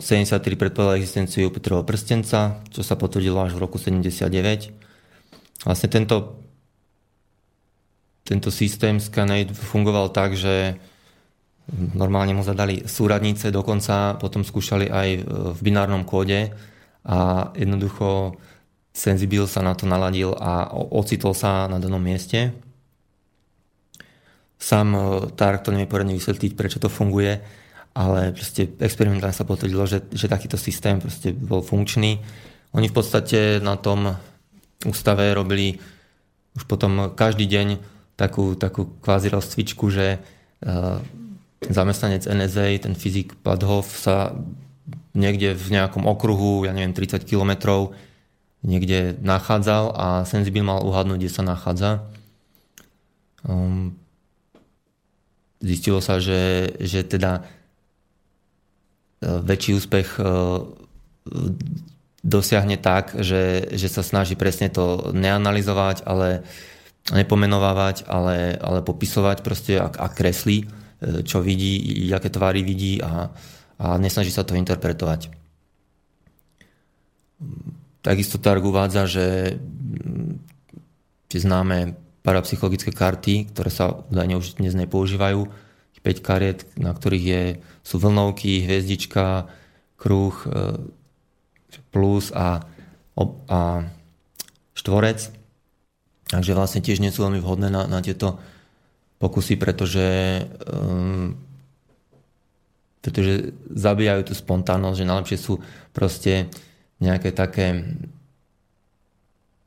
predpovedal existenciu Jupiterovho prstenca, čo sa potvrdilo až v roku 79. Vlastne tento, tento systém Scanate fungoval tak, že normálne mu zadali súradnice, dokonca potom skúšali aj v binárnom kóde a jednoducho Sensibil sa na to naladil a ocitol sa na danom mieste. Sám Tark to nevie poradne vysvetliť, prečo to funguje, ale proste experimentálne sa potvrdilo, že, že takýto systém proste bol funkčný. Oni v podstate na tom ústave robili už potom každý deň takú, takú kvázi rozcvičku, že uh, zamestnanec NSA, ten fyzik Padhov sa niekde v nejakom okruhu, ja neviem, 30 kilometrov niekde nachádzal a Sensibil mal uhadnúť, kde sa nachádza. Um, zistilo sa, že, že teda väčší úspech e, dosiahne tak, že, že sa snaží presne to neanalizovať, ale nepomenovávať, ale, ale popisovať proste a, a kreslí, e, čo vidí, aké tvary vidí a, a nesnaží sa to interpretovať. Takisto Targ uvádza, že tie známe parapsychologické karty, ktoré sa údajne už dnes nepoužívajú, 5 kariet, na ktorých je, sú vlnovky, hviezdička, kruh, e, plus a, a štvorec. Takže vlastne tiež nie sú veľmi vhodné na, na tieto pokusy, pretože, um, pretože zabíjajú tú spontánnosť, že najlepšie sú proste nejaké také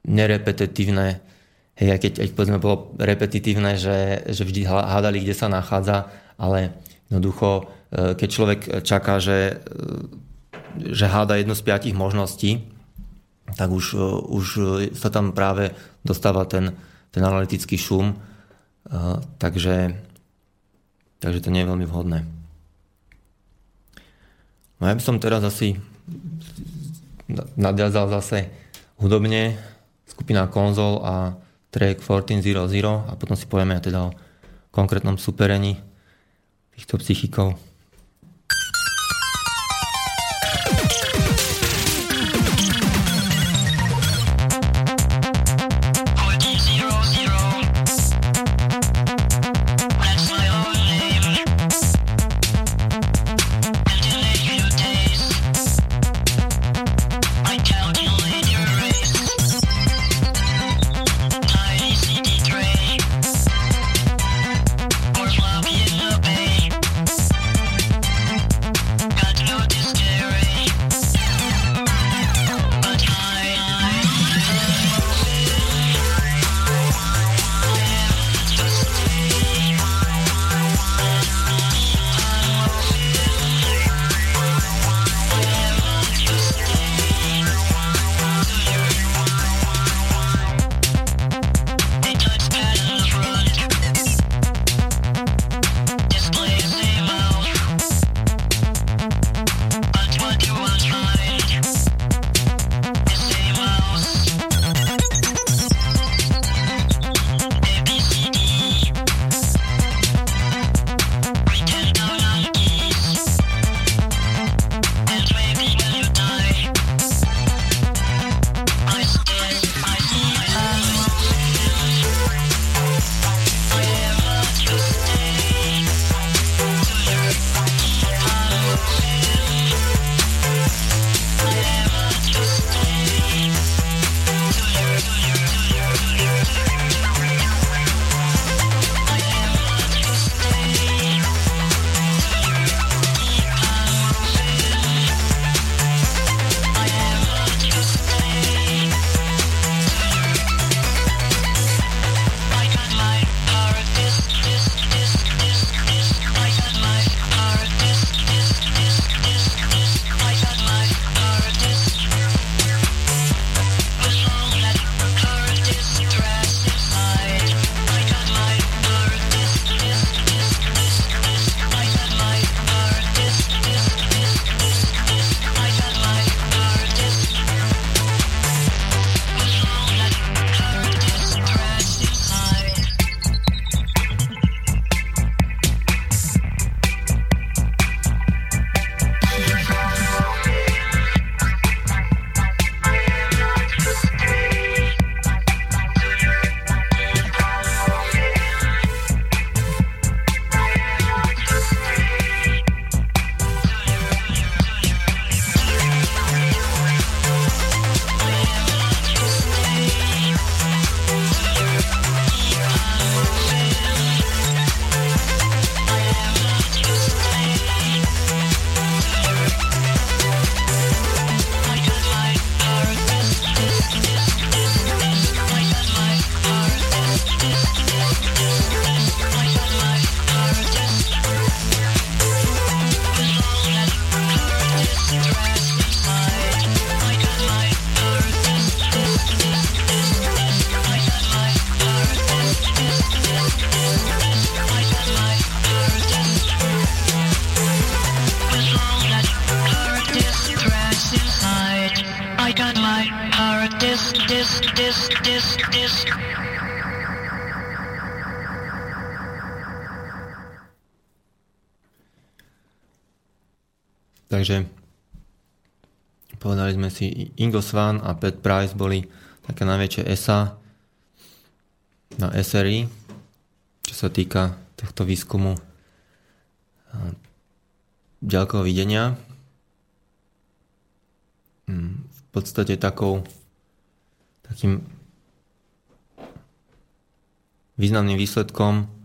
nerepetitívne Hej, aj keď aj povedzme bolo repetitívne, že, že vždy hádali, kde sa nachádza, ale jednoducho, e, keď človek čaká, že, e, že háda jednu z piatich možností, tak už, e, už sa tam práve dostáva ten, ten analytický šum, takže, takže to nie je veľmi vhodné. No ja by som teraz asi nadviazal zase hudobne skupina konzol a track 1400 a potom si povieme teda o konkrétnom superení týchto psychikov. Takže povedali sme si, Ingo Swan a Pat Price boli také najväčšie ESA na SRI, čo sa týka tohto výskumu ďalkého videnia. Mm, v podstate takou takým významným výsledkom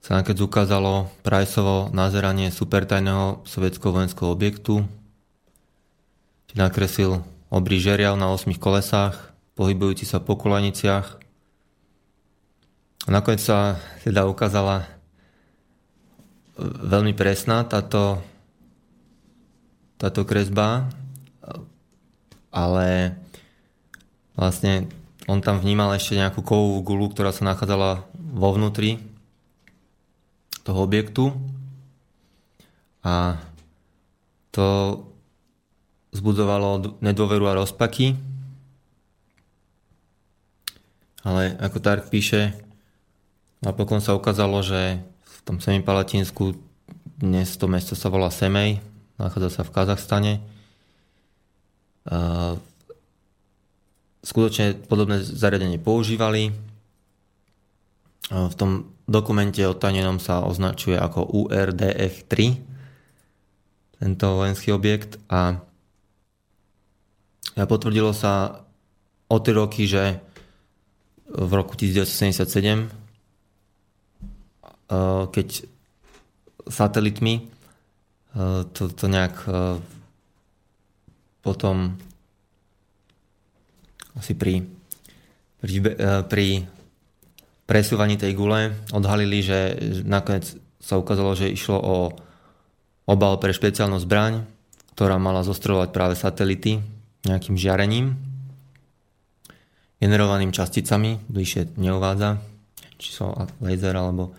sa nakedy ukázalo Priceovo nazeranie supertajného sovietského vojenského objektu, či nakresil obrý žeriav na 8 kolesách, pohybujúci sa po kolaniciach. A nakoniec sa teda ukázala veľmi presná táto, táto kresba, ale vlastne on tam vnímal ešte nejakú kovovú gulu, ktorá sa nachádzala vo vnútri toho objektu a to zbudovalo nedôveru a rozpaky. Ale ako Tark píše, napokon sa ukázalo, že v tom Semipalatinsku dnes to mesto sa volá Semej, nachádza sa v Kazachstane. Skutočne podobné zariadenie používali. V tom dokumente o tajnenom sa označuje ako URDF-3, tento vojenský objekt. A potvrdilo sa o tie roky, že v roku 1977, eh, keď satelitmi eh, to, to nejak eh, potom asi pri, pri, pri presúvaní tej gule. Odhalili, že nakoniec sa ukázalo, že išlo o obal pre špeciálnu zbraň, ktorá mala zostrovať práve satelity nejakým žiarením, generovaným časticami, bližšie neuvádza, či sú laser alebo...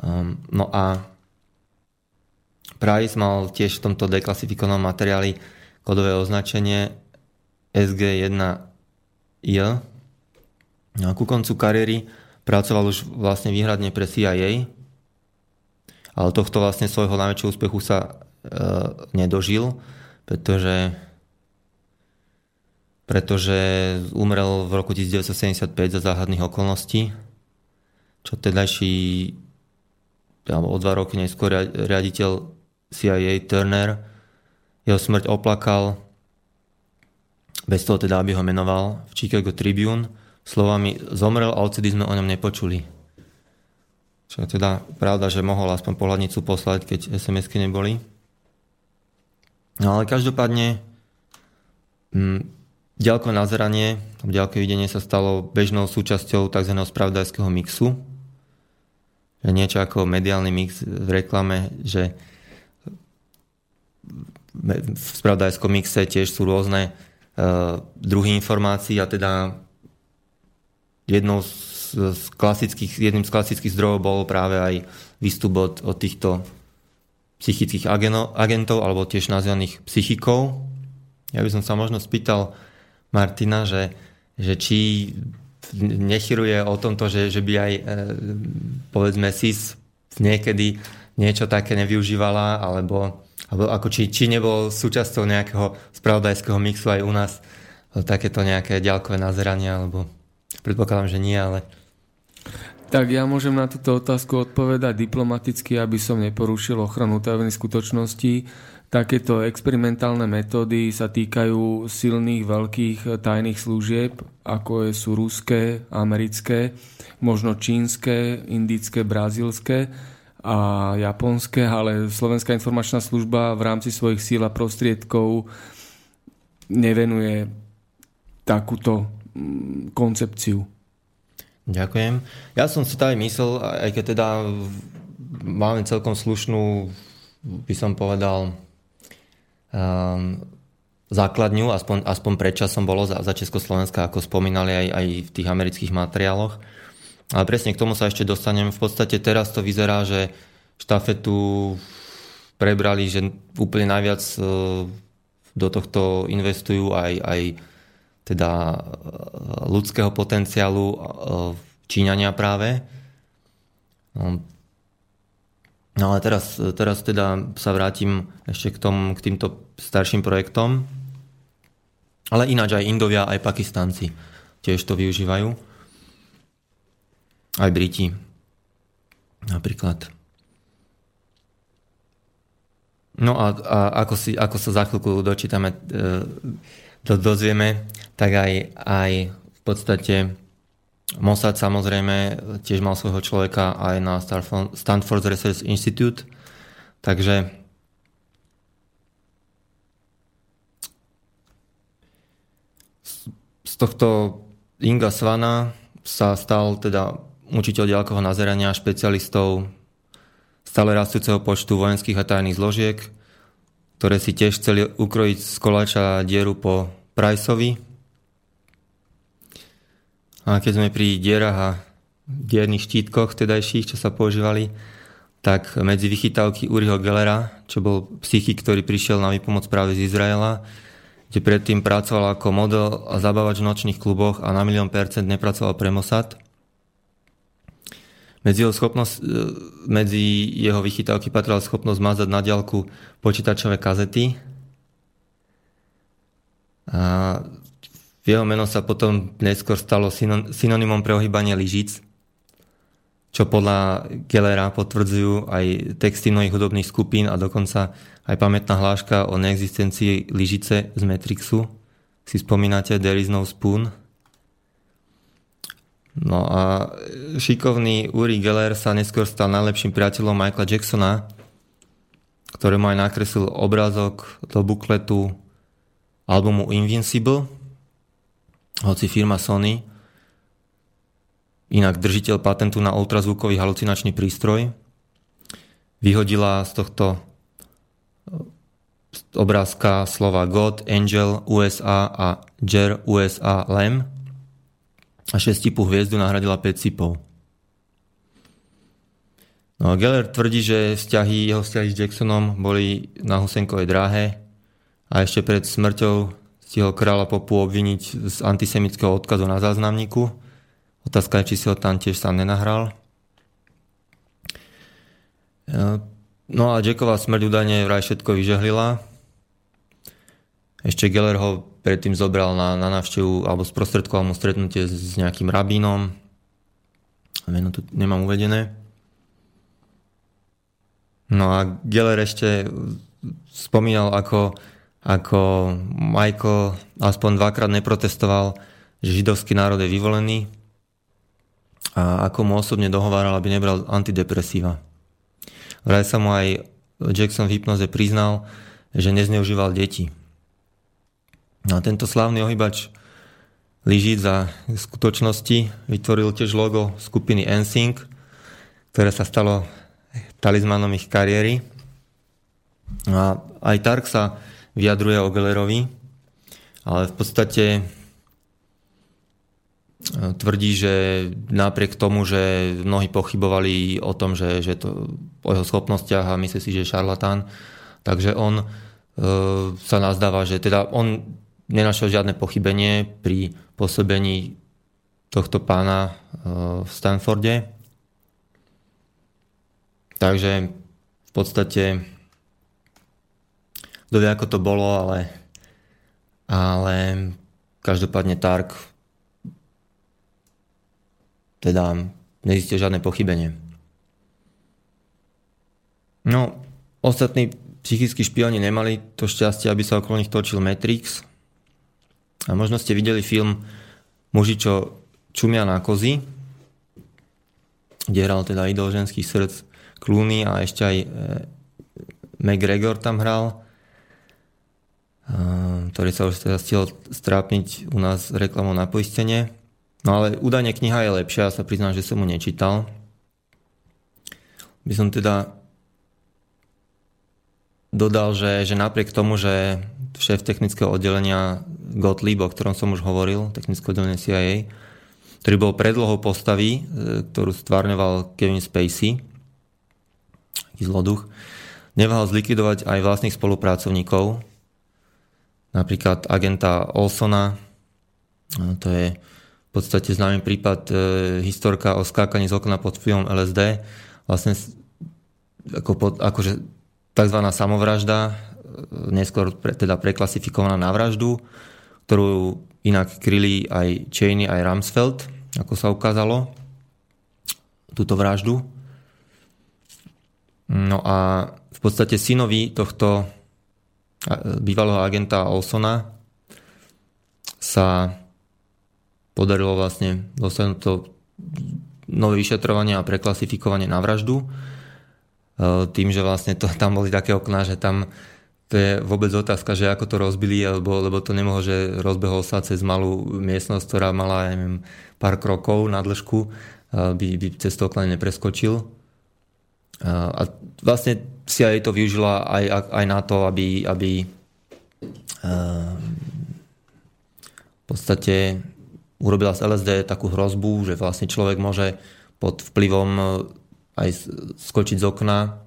Um, no a Price mal tiež v tomto deklasifikovanom materiáli kodové označenie SG1I, No a ku koncu kariéry pracoval už vlastne výhradne pre CIA, ale tohto vlastne svojho najväčšieho úspechu sa e, nedožil, pretože pretože umrel v roku 1975 za záhadných okolností, čo tedajší alebo o dva roky neskôr riaditeľ CIA Turner jeho smrť oplakal bez toho teda, aby ho menoval v Chicago Tribune slovami zomrel a odtedy sme o ňom nepočuli. Čo je teda pravda, že mohol aspoň pohľadnicu poslať, keď SMS-ky neboli. No ale každopádne m, mm, ďalkové nazeranie, ďalkové videnie sa stalo bežnou súčasťou tzv. spravodajského mixu. Že niečo ako mediálny mix v reklame, že v spravodajskom mixe tiež sú rôzne uh, druhy informácií a teda jednou z, z klasických, jedným z klasických zdrojov bol práve aj výstup od, od týchto psychických ageno, agentov alebo tiež nazvaných psychikov. Ja by som sa možno spýtal Martina, že, že či nechyruje o tomto, že, že by aj e, povedzme SIS niekedy niečo také nevyužívala, alebo, alebo ako či, či nebol súčasťou nejakého spravodajského mixu aj u nás takéto nejaké ďalkové nazerania, alebo Predpokladám, že nie, ale... Tak ja môžem na túto otázku odpovedať diplomaticky, aby som neporušil ochranu tajomných skutočností. Takéto experimentálne metódy sa týkajú silných veľkých tajných služieb, ako sú ruské, americké, možno čínske, indické, brazílske a japonské, ale Slovenská informačná služba v rámci svojich síl a prostriedkov nevenuje takúto koncepciu. Ďakujem. Ja som si to myslel, aj keď teda máme celkom slušnú, by som povedal, um, základňu, aspoň, aspoň predčasom bolo za, za Československa, ako spomínali aj, aj v tých amerických materiáloch. Ale presne k tomu sa ešte dostanem. V podstate teraz to vyzerá, že štafetu prebrali, že úplne najviac uh, do tohto investujú aj, aj teda e, ľudského potenciálu e, Číňania práve. No, No ale teraz, teraz teda sa vrátim ešte k, tom, k týmto starším projektom. Ale ináč aj Indovia, aj Pakistanci tiež to využívajú. Aj Briti napríklad. No a, a ako, si, ako sa za chvíľku dočítame, e, do, dozvieme, tak aj, aj v podstate Mossad samozrejme tiež mal svojho človeka aj na Stanford Research Institute, takže z tohto Inga Svana sa stal teda učiteľ ďalkového nazerania špecialistov stále rastúceho počtu vojenských a tajných zložiek, ktoré si tiež chceli ukrojiť z koláča dieru po Priceovi, a keď sme pri dierach a dierných štítkoch tedajších, čo sa používali, tak medzi vychytávky Uriho Gellera, čo bol psychik, ktorý prišiel na výpomoc práve z Izraela, kde predtým pracoval ako model a zabávač v nočných kluboch a na milión percent nepracoval pre Mossad. Medzi jeho, schopnosť, e, medzi jeho vychytávky patrila schopnosť mazať na diálku počítačové kazety. A jeho meno sa potom neskôr stalo synonymom pre ohýbanie lyžic, čo podľa Gellera potvrdzujú aj texty mnohých hudobných skupín a dokonca aj pamätná hláška o neexistencii lyžice z Matrixu. Si spomínate There is no spoon? No a šikovný Uri Geller sa neskôr stal najlepším priateľom Michaela Jacksona, ktorému aj nakreslil obrázok do bukletu albumu Invincible, hoci firma Sony, inak držiteľ patentu na ultrazvukový halucinačný prístroj, vyhodila z tohto obrázka slova God, Angel, USA a Jer, USA, Lem a šestipu hviezdu nahradila 5 cipov. No, Geller tvrdí, že vzťahy, jeho vzťahy s Jacksonom boli na Husenkovej dráhe a ešte pred smrťou stihol kráľa Popu obviniť z antisemického odkazu na záznamníku. Otázka je, či si ho tam tiež sám nenahral. No a Jacková smrť údajne vraj všetko vyžehlila. Ešte Geller ho predtým zobral na, na návštevu alebo sprostredkoval mu stretnutie s, nejakým rabínom. Meno tu nemám uvedené. No a Geller ešte spomínal, ako ako Michael aspoň dvakrát neprotestoval, že židovský národ je vyvolený a ako mu osobne dohováral, aby nebral antidepresíva. Vraj sa mu aj Jackson v hypnoze priznal, že nezneužíval deti. No a tento slávny ohybač lyžíc za skutočnosti vytvoril tiež logo skupiny NSYNC, ktoré sa stalo talizmanom ich kariéry. A aj Tark sa vyjadruje o Gellerovi, ale v podstate e, tvrdí, že napriek tomu, že mnohí pochybovali o tom, že, že to o jeho schopnostiach a myslí si, že je šarlatán, takže on e, sa nazdáva, že teda on nenašiel žiadne pochybenie pri pôsobení tohto pána e, v Stanforde. Takže v podstate kto vie, ako to bolo, ale, ale každopádne Tark teda nezistil žiadne pochybenie. No, ostatní psychickí špioni nemali to šťastie, aby sa okolo nich točil Matrix. A možno ste videli film Muži, čo čumia na kozy, kde hral teda idol ženských srdc Clooney a ešte aj e, McGregor tam hral ktorý sa už teda stihol strápniť u nás reklamou na poistenie. No ale údajne kniha je lepšia, ja sa priznám, že som mu nečítal. By som teda dodal, že, že napriek tomu, že šéf technického oddelenia Gottlieb, o ktorom som už hovoril, technické oddelenie CIA, ktorý bol predlohou postavy, e, ktorú stvárňoval Kevin Spacey, zloduch, neváhal zlikvidovať aj vlastných spolupracovníkov, napríklad agenta Olsona, to je v podstate známy prípad e, historka o skákaní z okna pod vplyvom LSD. Vlastne ako, pod, akože tzv. samovražda, neskôr pre, teda preklasifikovaná na vraždu, ktorú inak kryli aj Cheney, aj Rumsfeld, ako sa ukázalo, túto vraždu. No a v podstate synovi tohto bývalého agenta Olsona sa podarilo vlastne dosiahnuť to nové vyšetrovanie a preklasifikovanie na vraždu. E, tým, že vlastne to, tam boli také okná, že tam to je vôbec otázka, že ako to rozbili, lebo, lebo to nemohlo, že rozbehol sa cez malú miestnosť, ktorá mala ja neviem, pár krokov na dĺžku, by, by cez to okna nepreskočil. A vlastne si aj to využila aj, aj na to, aby, aby v podstate urobila z LSD takú hrozbu, že vlastne človek môže pod vplyvom aj skočiť z okna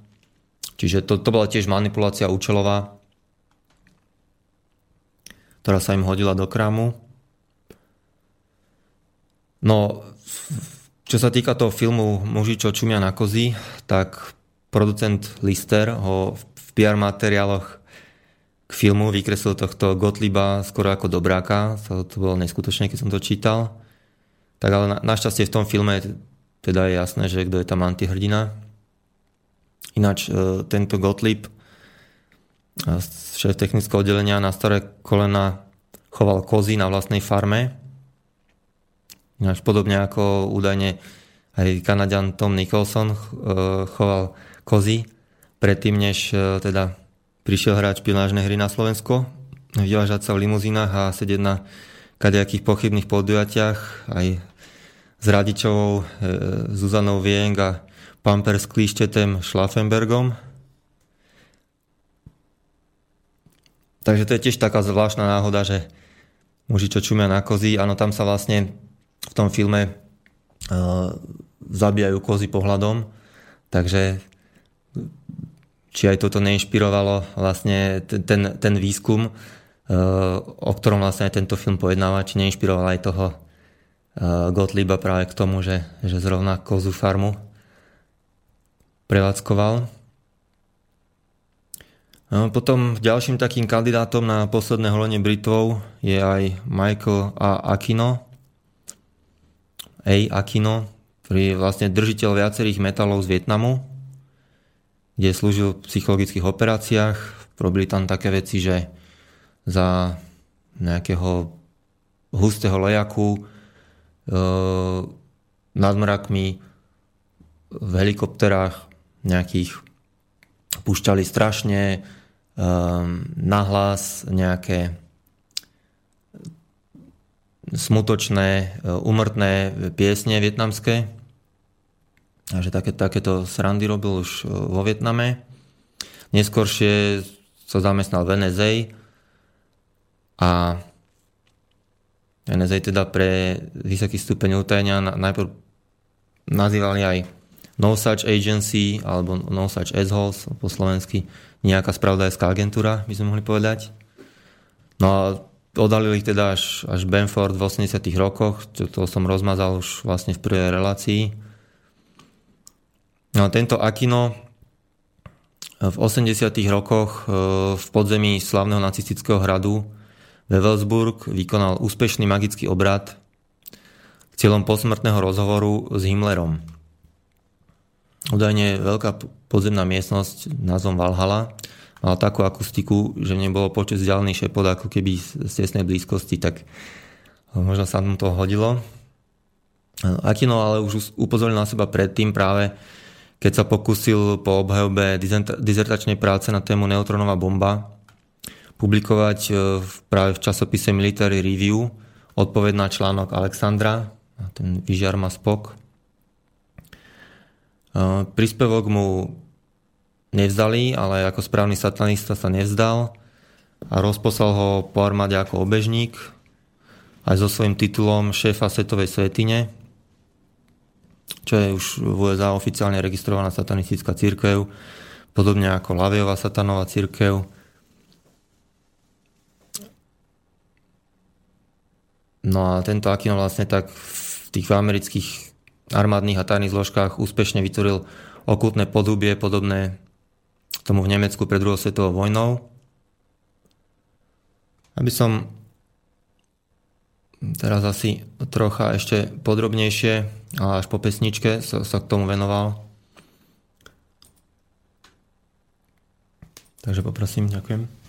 Čiže to, to bola tiež manipulácia účelová, ktorá sa im hodila do krámu. No, čo sa týka toho filmu Muži, čo čumia na kozy, tak producent Lister ho v PR materiáloch k filmu vykreslil tohto Gottlieba skoro ako dobráka. To, bolo neskutočné, keď som to čítal. Tak ale na, našťastie v tom filme teda je jasné, že kto je tam antihrdina. Ináč e, tento Gottlieb, e, šéf technického oddelenia na staré kolena choval kozy na vlastnej farme. Ináč podobne ako údajne aj Kanadian Tom Nicholson e, choval kozy predtým, než teda prišiel hrať špionážne hry na Slovensko, vyvážať sa v limuzínach a sedieť na kadejakých pochybných podujatiach aj s Radičovou, Zuzanou Vieng a Pampers klíštetem Schlaffenbergom. Takže to je tiež taká zvláštna náhoda, že muži, čo čumia na kozy, áno, tam sa vlastne v tom filme uh, zabíjajú kozy pohľadom, takže či aj toto neinšpirovalo vlastne ten, ten výskum, uh, o ktorom vlastne aj tento film pojednáva, či neinšpiroval aj toho uh, Gottlieba práve k tomu, že, že zrovna kozu farmu prevádzkoval. Potom ďalším takým kandidátom na posledné holenie Britov je aj Michael A. Aquino. A. Aquino, ktorý je vlastne držiteľ viacerých metalov z Vietnamu, kde slúžil v psychologických operáciách. Robili tam také veci, že za nejakého hustého lejaku e, nad mrakmi v helikopterách nejakých púšťali strašne um, nahlas nejaké smutočné, umrtné piesne vietnamské. A že také, takéto srandy robil už uh, vo Vietname. Neskôršie sa zamestnal v NSA a NSA teda pre vysoký stupeň utajenia najprv nazývali aj No Such Agency alebo No Such Assholes po slovensky nejaká spravodajská agentúra, by sme mohli povedať. No a odhalili ich teda až, až Benford v 80 rokoch, čo to som rozmazal už vlastne v prvej relácii. No a tento Akino v 80 rokoch e, v podzemí slavného nacistického hradu Wewelsburg vykonal úspešný magický obrad cieľom posmrtného rozhovoru s Himmlerom. Údajne veľká podzemná miestnosť názvom Valhalla mala takú akustiku, že nebolo počet vzdialený šepot ako keby z tesnej blízkosti, tak možno sa mu to hodilo. Akino ale už upozoril na seba predtým práve, keď sa pokusil po obhajobe dizertačnej práce na tému neutronová bomba publikovať e, práve v časopise Military Review odpoveď na článok Alexandra, ten Vyžiar ma spok, Príspevok mu nevzdali, ale ako správny satanista sa nevzdal a rozposlal ho po armáde ako obežník aj so svojím titulom šéfa svetovej svetine, čo je už v USA oficiálne registrovaná satanistická církev, podobne ako Laviová satanová církev. No a tento Akino vlastne tak v tých amerických armádnych a tajných zložkách úspešne vytvoril okultné podubie podobné tomu v Nemecku pred druhou svetovou vojnou. Aby som teraz asi trocha ešte podrobnejšie, ale až po pesničke sa, sa k tomu venoval. Takže poprosím, ďakujem.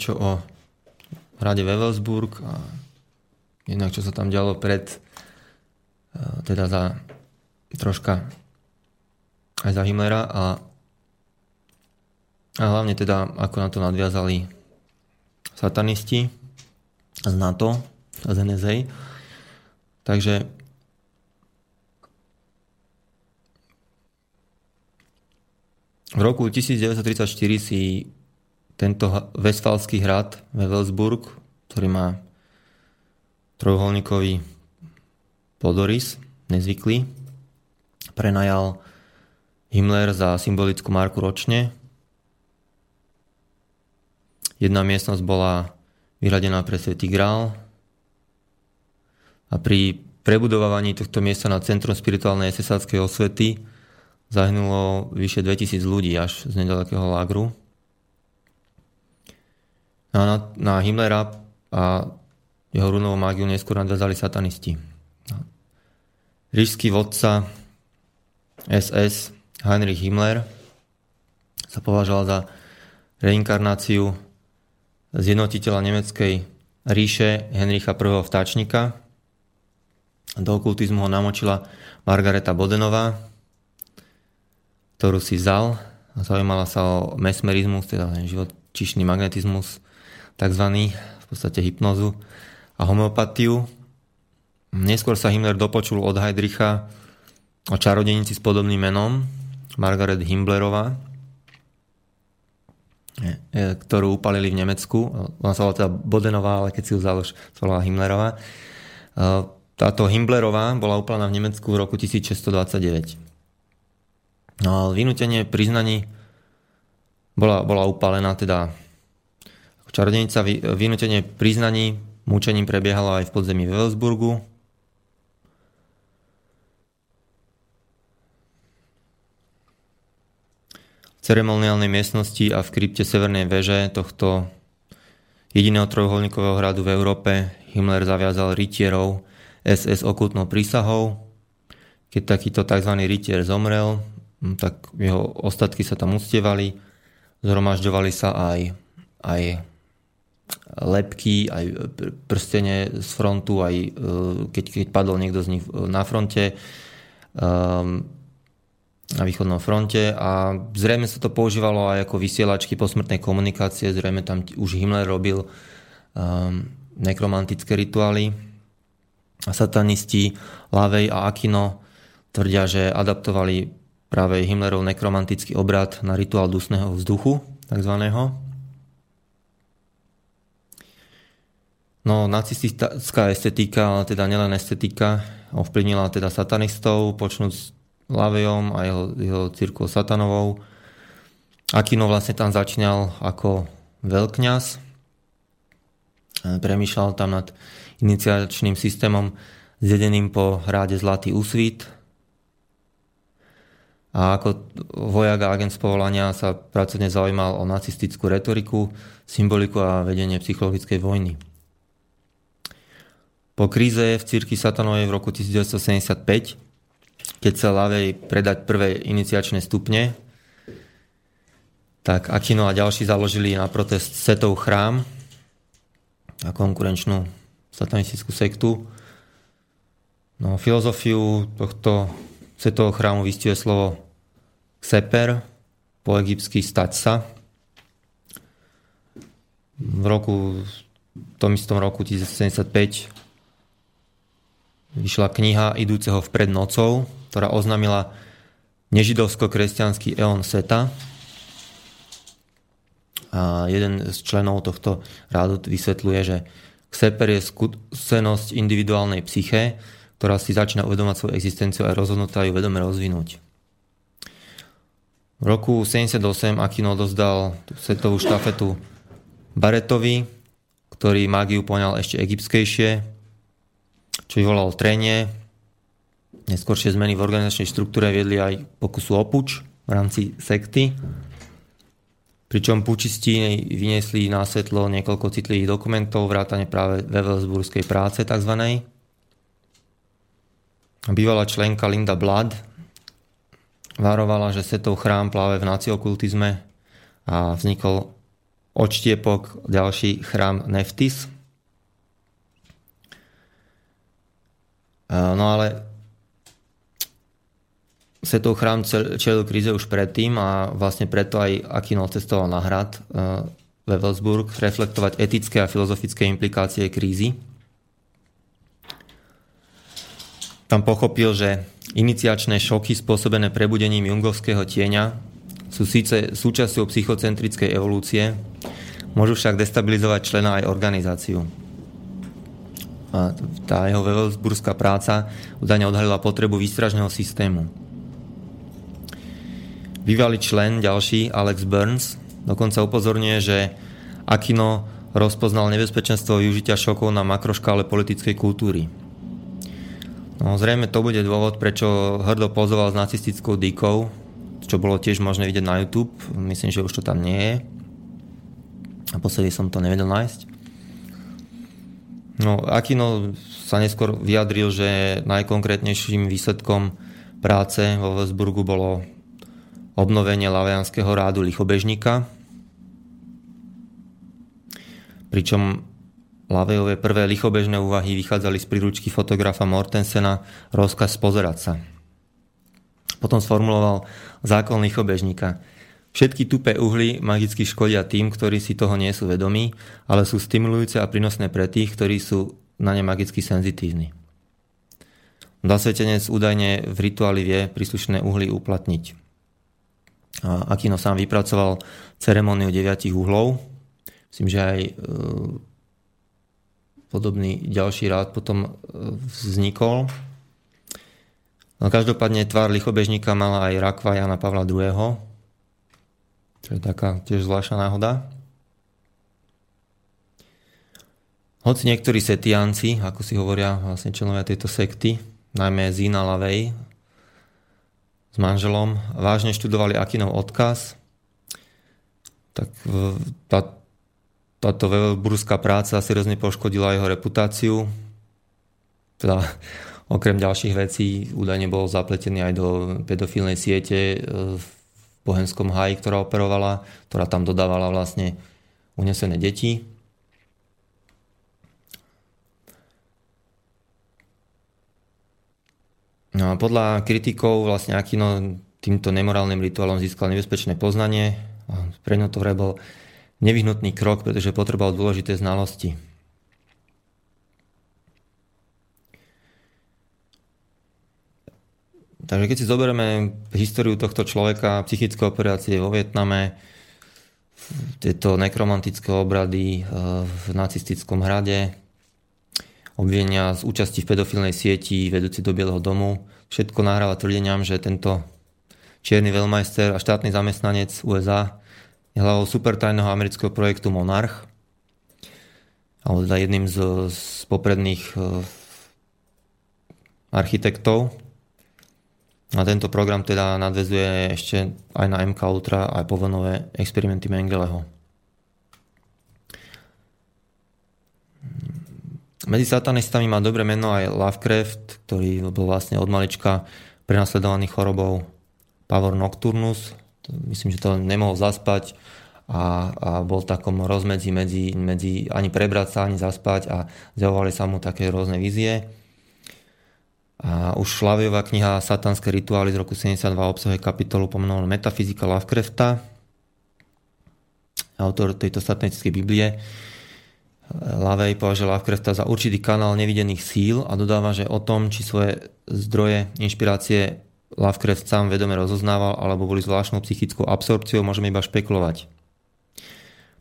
Niečo o hrade Wewelsburg a jednak čo sa tam dialo pred e, teda za troška aj za Himmlera a, a hlavne teda ako na to nadviazali satanisti z NATO z NSA. Takže v roku 1934 si tento Westfalský hrad Wewelsburg, ktorý má trojuholníkový podorys, nezvyklý, prenajal Himmler za symbolickú marku ročne. Jedna miestnosť bola vyhradená pre Svetý Grál a pri prebudovávaní tohto miesta na Centrum spirituálnej esesáckej osvety zahynulo vyše 2000 ľudí až z nedalekého lágru. A na, na Himmlera a jeho runovú mágiu neskôr nadviazali satanisti. Rížský vodca SS Heinrich Himmler sa považoval za reinkarnáciu zjednotiteľa nemeckej ríše Henricha I. Vtáčnika. Do okultizmu ho namočila Margareta Bodenová, ktorú si vzal a zaujímala sa o mesmerizmus, teda živočišný magnetizmus, takzvaný, v podstate hypnozu a homeopatiu. Neskôr sa Himmler dopočul od Heidricha o čarodenici s podobným menom, Margaret Himblerová, ktorú upalili v Nemecku. Ona sa volá teda Bodenová, ale keď si ju vzal, už sa volá Himmlerová. Táto Himblerová bola upalená v Nemecku v roku 1629. No vynútenie priznaní bola, bola upalená teda čarodenica. Vynútenie priznaní mučením prebiehalo aj v podzemí v Welsburgu. ceremoniálnej miestnosti a v krypte Severnej veže tohto jediného trojuholníkového hradu v Európe Himmler zaviazal rytierov SS okultnou prísahou. Keď takýto tzv. rytier zomrel, tak jeho ostatky sa tam ustievali, zhromažďovali sa aj, aj lepky, aj prstenie z frontu, aj e, keď, keď padol niekto z nich na fronte. Um, na východnom fronte a zrejme sa to používalo aj ako vysielačky posmrtnej komunikácie, zrejme tam už Himmler robil um, nekromantické rituály a satanisti Lavej a Akino tvrdia, že adaptovali práve Himmlerov nekromantický obrad na rituál dusného vzduchu, takzvaného. No, nacistická estetika, ale teda nielen estetika, ovplyvnila teda satanistov, počnúť Lavejom a jeho, jeho církou Satanovou. Akino vlastne tam začínal ako veľkňaz. Premýšľal tam nad iniciačným systémom zjedeným po hráde Zlatý úsvit. A ako vojak a agent z povolania sa pracovne zaujímal o nacistickú retoriku, symboliku a vedenie psychologickej vojny. Po kríze v círky Satanovej v roku 1975 keď sa Lavej predať prvé iniciačné stupne, tak Akino a ďalší založili na protest Setov chrám a konkurenčnú satanistickú sektu. No, filozofiu tohto Setovho chrámu vystihuje slovo seper, po egyptsky stať sa. V roku, v tom istom roku 1975 vyšla kniha idúceho vpred nocou, ktorá oznámila nežidovsko-kresťanský eon Seta. A jeden z členov tohto rádu vysvetľuje, že Kseper je skúsenosť individuálnej psyché, ktorá si začína uvedomať svoju existenciu a rozhodnutá ju vedome rozvinúť. V roku 78 Akino dozdal tú svetovú štafetu Baretovi, ktorý mágiu poňal ešte egyptskejšie, čo vyvolalo trenie, Neskôršie zmeny v organizačnej štruktúre viedli aj pokusu o puč v rámci sekty, pričom pučisti vyniesli na svetlo niekoľko citlivých dokumentov, vrátane práve Wewelsburskej práce tzv. Bývalá členka Linda Blood varovala, že setov chrám pláve v naciokultizme a vznikol odštiepok ďalší chrám Neftis. No ale Svetov chrám čelil kríze už predtým a vlastne preto aj Akino cestoval na hrad Wewelsburg reflektovať etické a filozofické implikácie krízy. Tam pochopil, že iniciačné šoky spôsobené prebudením jungovského tieňa sú síce súčasťou psychocentrickej evolúcie, môžu však destabilizovať člena aj organizáciu. Tá jeho Wewelsburská práca údajne odhalila potrebu výstražného systému. Bývalý člen ďalší, Alex Burns, dokonca upozorňuje, že Akino rozpoznal nebezpečenstvo využitia šokov na makroškále politickej kultúry. No, zrejme to bude dôvod, prečo hrdo pozoval s nacistickou dykou, čo bolo tiež možné vidieť na YouTube. Myslím, že už to tam nie je. A posledný som to nevedel nájsť. No, Akino sa neskôr vyjadril, že najkonkrétnejším výsledkom práce vo Westburgu bolo obnovenie lavianského rádu lichobežníka, pričom Lavejové prvé lichobežné úvahy vychádzali z príručky fotografa Mortensena Rozkaz pozerať sa. Potom sformuloval zákon lichobežníka. Všetky tupé uhly magicky škodia tým, ktorí si toho nie sú vedomí, ale sú stimulujúce a prínosné pre tých, ktorí sú na ne magicky senzitívni. Zasvetenec údajne v rituáli vie príslušné uhly uplatniť. Akino sám vypracoval ceremóniu deviatich uhlov. Myslím, že aj e, podobný ďalší rád potom e, vznikol. No každopádne tvár lichobežníka mala aj rakva Jana Pavla II. Čo je taká tiež zvláštna náhoda. Hoci niektorí setianci, ako si hovoria vlastne členovia tejto sekty, najmä Zina Lavej, s manželom vážne študovali Akinov odkaz, tak tá, táto veľburská práca seriózne poškodila jeho reputáciu. Teda okrem ďalších vecí údajne bol zapletený aj do pedofilnej siete e, v Bohenskom háji, ktorá operovala, ktorá tam dodávala vlastne unesené deti. No a podľa kritikov vlastne Akino týmto nemorálnym rituálom získal nebezpečné poznanie. A pre ňo to bol nevyhnutný krok, pretože potreboval dôležité znalosti. Takže keď si zoberieme históriu tohto človeka, psychické operácie vo Vietname, tieto nekromantické obrady eh, v nacistickom hrade, obvinenia z účasti v pedofilnej sieti vedúci do Bieleho domu. Všetko nahráva tvrdeniam, že tento čierny veľmajster a štátny zamestnanec USA je hlavou supertajného amerického projektu Monarch, alebo teda jedným z, z popredných uh, architektov. A tento program teda nadvezuje ešte aj na MK Ultra aj povojnové experimenty Mengeleho. Medzi satanistami má dobre meno aj Lovecraft, ktorý bol vlastne od malička prenasledovaný chorobou Pavor Nocturnus. Myslím, že to nemohol zaspať a, a bol v takom rozmedzi medzi, medzi ani prebrať sa, ani zaspať a zjavovali sa mu také rôzne vízie. A už Šlaviová kniha Satanské rituály z roku 72 obsahuje kapitolu pomenovanú Metafyzika Lovecrafta, autor tejto satanistickej Biblie Lavej považuje Lovecrafta za určitý kanál nevidených síl a dodáva, že o tom, či svoje zdroje inšpirácie Lovecraft sám vedome rozoznával alebo boli zvláštnou psychickou absorpciou, môžeme iba špekulovať.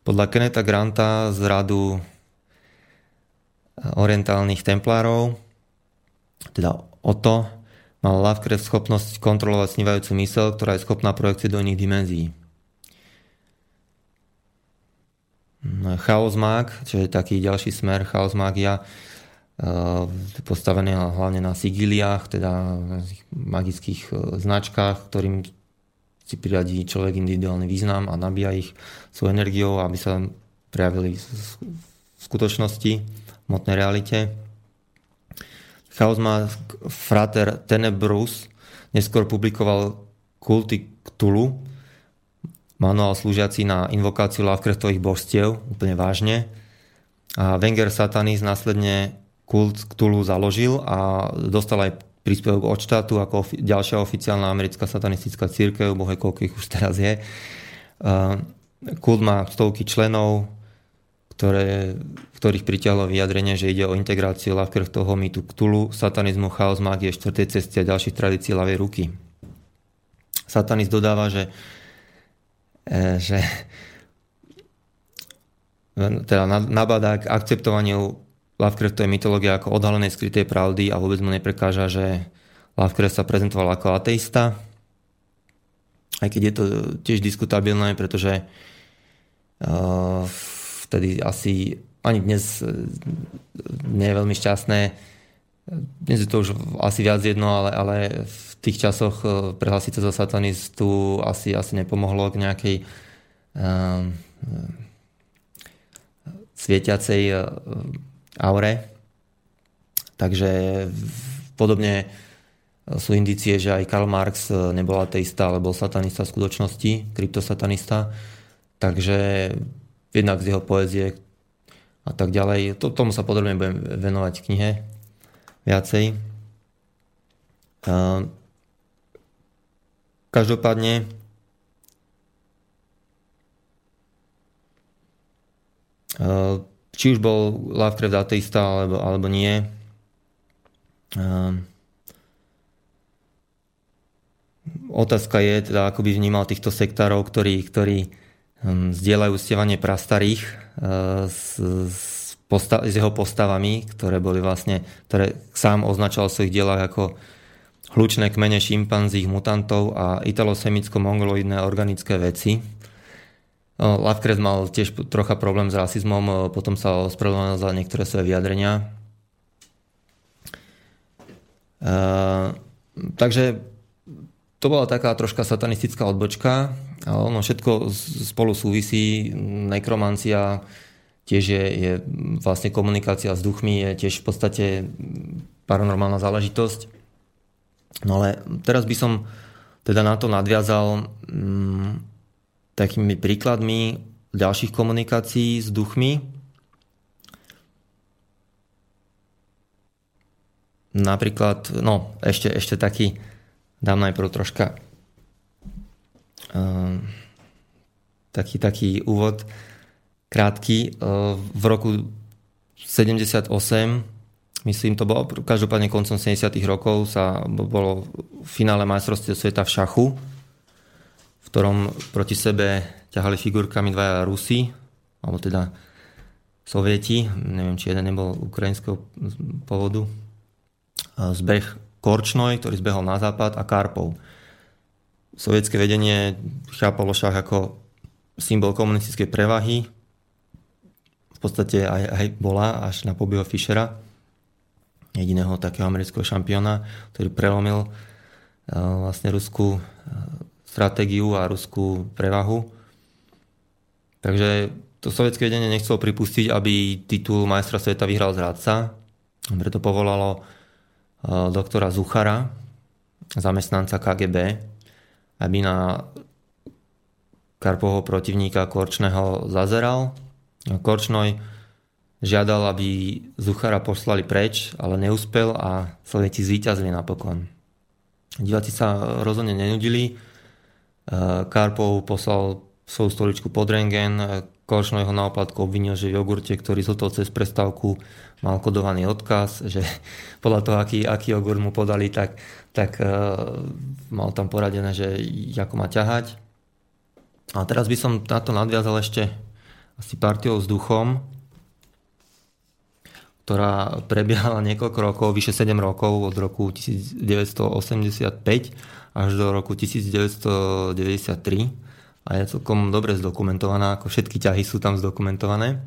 Podľa Kenneta Granta z radu orientálnych templárov, teda o to, mal Lovecraft schopnosť kontrolovať snívajúcu mysel, ktorá je schopná projekcie do iných dimenzií. Chaos Mag, čo je taký ďalší smer Chaos Magia, eh, postavený hlavne na sigiliách, teda magických eh, značkách, ktorým si priradí človek individuálny význam a nabíja ich svojou energiou, aby sa prejavili v skutočnosti, v motnej realite. Chaos má frater Tenebrus neskôr publikoval Kulty Cthulhu, manuál slúžiaci na invokáciu Lovecraftových božstiev, úplne vážne. A Wenger Satanis následne kult Cthulhu založil a dostal aj príspevok od štátu ako ofi- ďalšia oficiálna americká satanistická církev, bohe koľko ich už teraz je. Uh, kult má stovky členov, ktoré, ktorých pritiahlo vyjadrenie, že ide o integráciu Lovecraftovho mýtu Cthulhu, satanizmu, chaos, mágie, štvrtej cesty a ďalších tradícií ľavej ruky. Satanist dodáva, že, e, že teda nabádá k akceptovaniu Lovecraftovej mytológie ako odhalenej skrytej pravdy a vôbec mu neprekáža, že Lovecraft sa prezentoval ako ateista. Aj keď je to tiež diskutabilné, pretože uh, vtedy asi ani dnes uh, nie je veľmi šťastné. Dnes je to už asi viac jedno, ale, ale v tých časoch uh, prehlásiť sa za satanistu asi, asi nepomohlo k nejakej uh, svietiacej aure. Takže podobne sú indície, že aj Karl Marx nebol ateista, ale bol satanista v skutočnosti, kryptosatanista. Takže jednak z jeho poezie a tak ďalej. To, tomu sa podrobne budem venovať v knihe viacej. Každopádne či už bol Lovecraft ateista alebo, alebo nie. Um, otázka je, teda, ako by vnímal týchto sektárov, ktorí, ktorí zdieľajú stievanie prastarých uh, s, s, postav, s jeho postavami, ktoré boli vlastne, ktoré sám označoval v svojich dielách ako hlučné kmene šimpanzích, mutantov a italosemicko-mongoloidné organické veci Lovecraft mal tiež trocha problém s rasizmom, potom sa ospravedlnil za niektoré svoje vyjadrenia. Uh, takže to bola taká troška satanistická odbočka, ono všetko spolu súvisí. Nekromancia tiež je, je vlastne komunikácia s duchmi, je tiež v podstate paranormálna záležitosť. No ale teraz by som teda na to nadviazal um, takými príkladmi ďalších komunikácií s duchmi. Napríklad, no ešte, ešte taký, dám najprv troška uh, taký, taký úvod krátky. Uh, v roku 78 myslím to bolo, každopádne koncom 70 rokov sa bolo v finále majstrovstiev sveta v šachu v ktorom proti sebe ťahali figurkami dvaja Rusi, alebo teda Sovieti, neviem, či jeden nebol ukrajinského pôvodu, zbeh Korčnoj, ktorý zbehol na západ a Karpov. Sovietské vedenie chápalo šach ako symbol komunistickej prevahy. V podstate aj, aj bola až na pobyho Fischera, jediného takého amerického šampióna, ktorý prelomil vlastne ruskú stratégiu a ruskú prevahu. Takže to sovietské vedenie nechcelo pripustiť, aby titul majstra sveta vyhral zradca. Preto povolalo doktora Zuchara, zamestnanca KGB, aby na Karpovho protivníka Korčného zazeral. Korčnoj žiadal, aby Zuchara poslali preč, ale neúspel a Sovieti zvíťazili napokon. Diváci sa rozhodne nenudili, Eh, Karpov poslal svoju stoličku pod rengen, Koršno jeho na obvinil, že v jogurte, ktorý zhotol cez prestávku, mal kodovaný odkaz, že podľa toho, aký, aký jogurt mu podali, tak, tak uh, mal tam poradené, že ako má ťahať. A teraz by som na to nadviazal ešte asi partiou s duchom, ktorá prebiehala niekoľko rokov, vyše 7 rokov, od roku 1985 až do roku 1993 a je celkom dobre zdokumentovaná, ako všetky ťahy sú tam zdokumentované.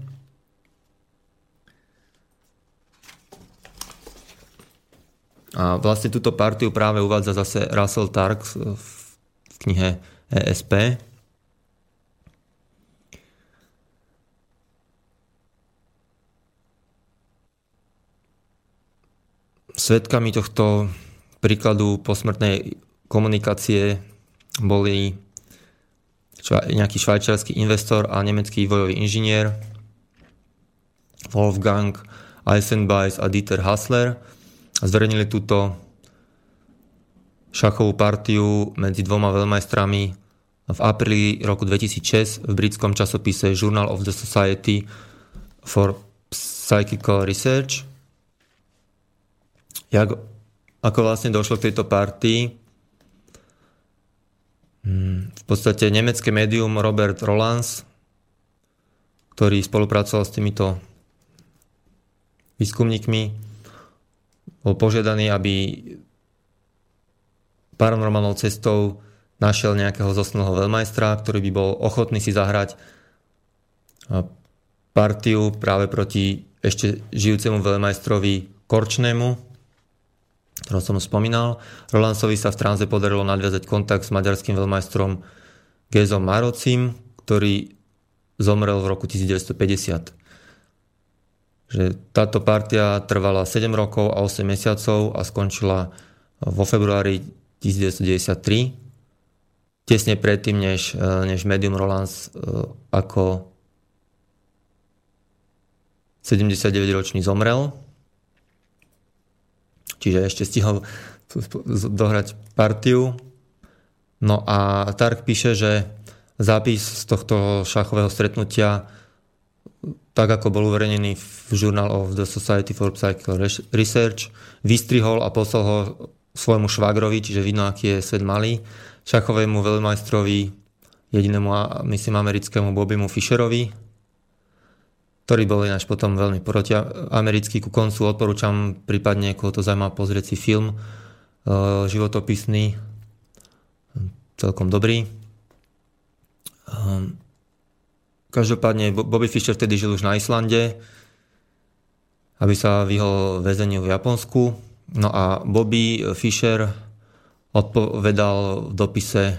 A vlastne túto partiu práve uvádza zase Russell Tarks v knihe ESP. Svetkami tohto príkladu posmrtnej komunikácie boli šva, nejaký švajčiarsky investor a nemecký vojový inžinier Wolfgang Eisenbeis a Dieter Hassler zverejnili túto šachovú partiu medzi dvoma veľmajstrami v apríli roku 2006 v britskom časopise Journal of the Society for Psychical Research. Jak, ako vlastne došlo k tejto partii? Podstate nemecké médium Robert Rolands, ktorý spolupracoval s týmito výskumníkmi, bol požiadaný, aby paranormálnou cestou našiel nejakého zosnulého veľmajstra, ktorý by bol ochotný si zahrať partiu práve proti ešte žijúcemu veľmajstrovi Korčnému, ktorého som spomínal. Rolandsovi sa v tranze podarilo nadviazať kontakt s maďarským veľmajstrom Gézom Marocim, ktorý zomrel v roku 1950. Že táto partia trvala 7 rokov a 8 mesiacov a skončila vo februári 1993, tesne predtým, než, e, než Medium Rolands e, ako 79-ročný zomrel. Čiže ešte stihol dohrať partiu. No a Tark píše, že zápis z tohto šachového stretnutia tak ako bol uverejnený v Journal of the Society for Psychical Research, vystrihol a poslal ho svojmu švagrovi, čiže vidno, aký je svet malý, šachovému veľmajstrovi, jedinému, myslím, americkému Bobimu Fisherovi, ktorý bol ináč potom veľmi proti americký ku koncu. Odporúčam prípadne, koho to zaujíma, pozrieť si film e, životopisný, celkom dobrý. Ehm, každopádne Bobby Fischer vtedy žil už na Islande, aby sa vyhol väzeniu v Japonsku No a Bobby Fischer odpovedal v dopise e,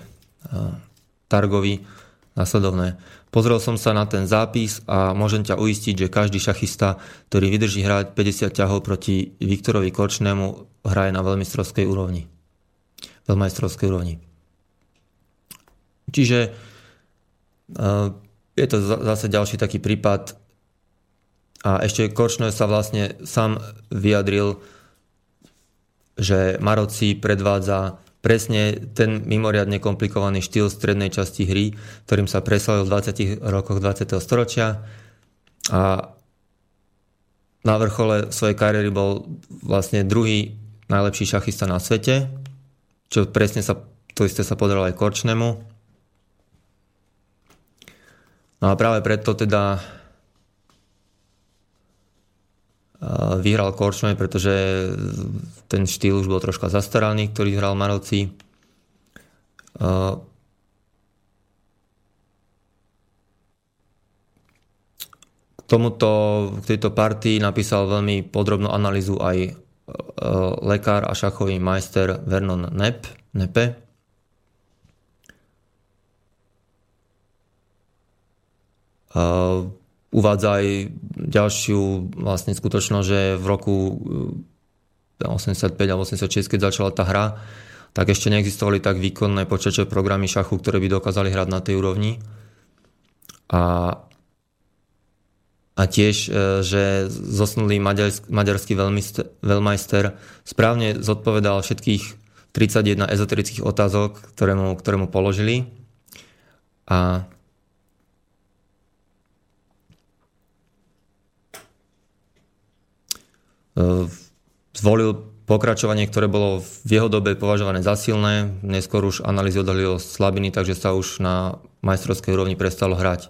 Targovi nasledovné. Pozrel som sa na ten zápis a môžem ťa uistiť, že každý šachista, ktorý vydrží hrať 50 ťahov proti Viktorovi Korčnému, hraje na veľmistrovskej úrovni. Veľmajstrovskej úrovni. Čiže e, je to zase ďalší taký prípad a ešte Korčné sa vlastne sám vyjadril že Maroci predvádza presne ten mimoriadne komplikovaný štýl strednej časti hry, ktorým sa preslavil v 20 rokoch 20. storočia a na vrchole svojej kariéry bol vlastne druhý najlepší šachista na svete, čo presne sa, to isté sa podarilo aj Korčnemu. No a práve preto teda vyhral Korčme, pretože ten štýl už bol troška zastaraný, ktorý hral Maroci. K tomuto, k tejto partii napísal veľmi podrobnú analýzu aj lekár a šachový majster Vernon Nepp, Nepe. Uvádza aj ďalšiu vlastne skutočnosť, že v roku 85 eh, alebo 86, keď začala tá hra, tak ešte neexistovali tak výkonné počítačové programy šachu, ktoré by dokázali hrať na tej úrovni. A, a tiež, eh, že zosnulý maďarský, maďarský veľmajster správne zodpovedal všetkých 31 ezoterických otázok, ktoré mu, ktoré mu položili. A zvolil pokračovanie, ktoré bolo v jeho dobe považované za silné. Neskôr už analýzy odhalilo slabiny, takže sa už na majstrovskej úrovni prestalo hrať.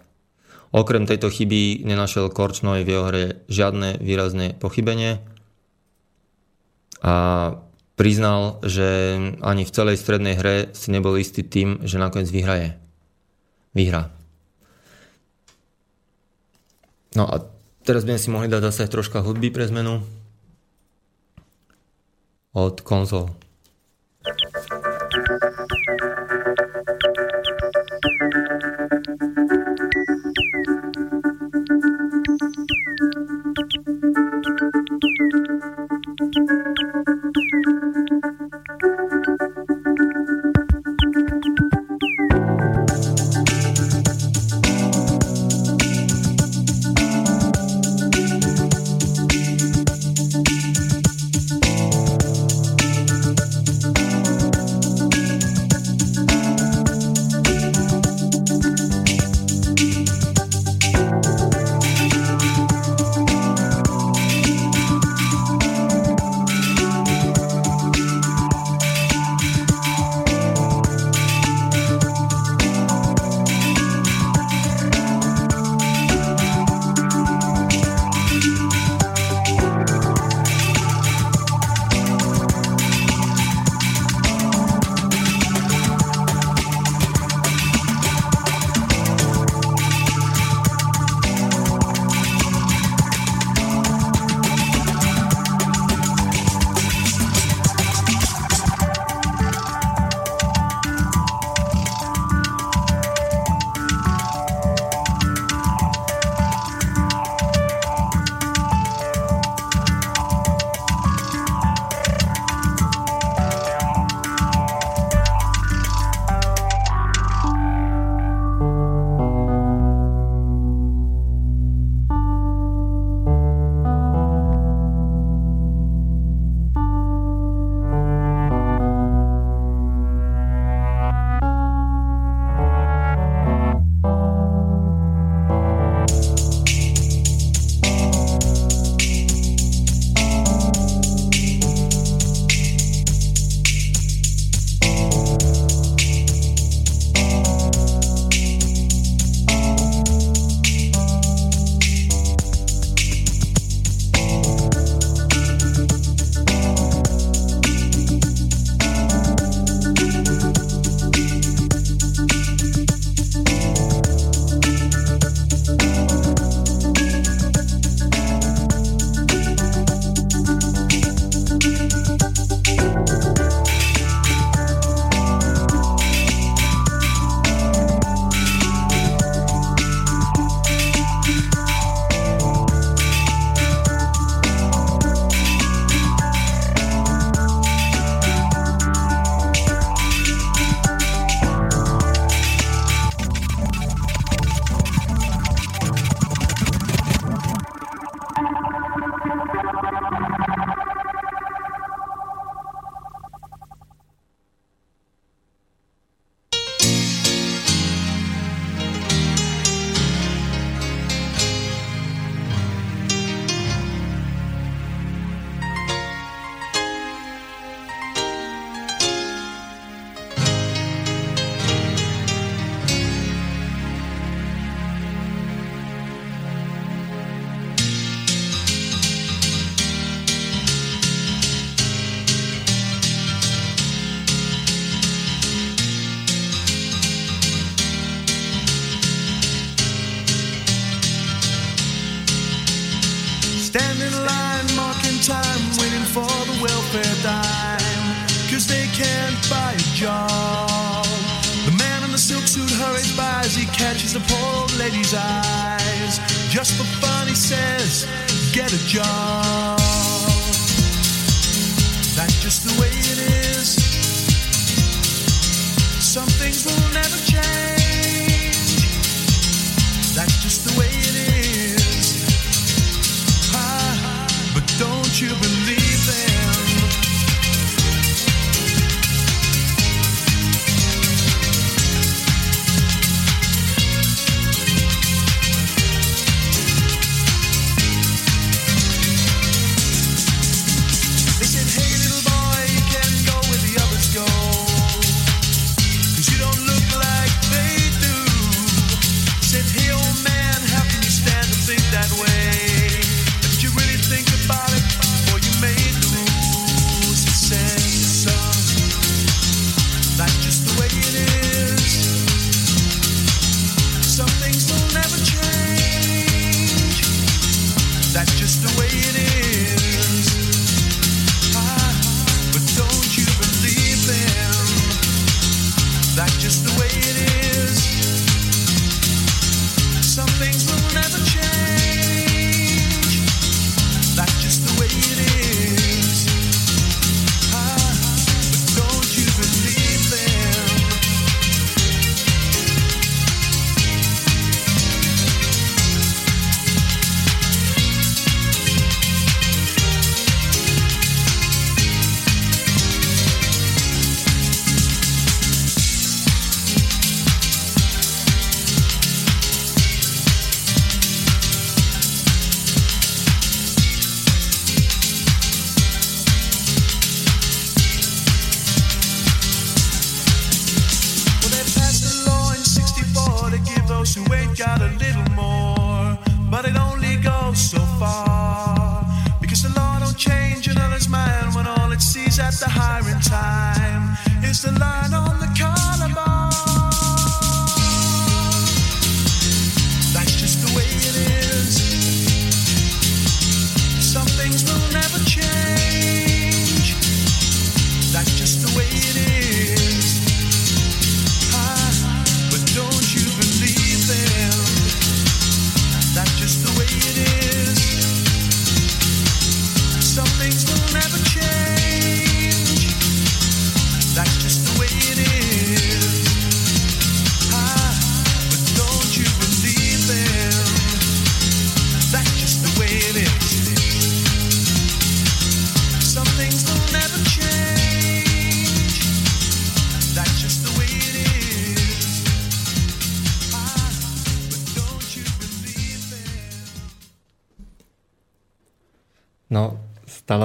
Okrem tejto chyby nenašiel Korčnoj v jeho hre žiadne výrazné pochybenie a priznal, že ani v celej strednej hre si nebol istý tým, že nakoniec vyhraje. Vyhrá. No a teraz by si mohli dať zase troška hudby pre zmenu od konzol. the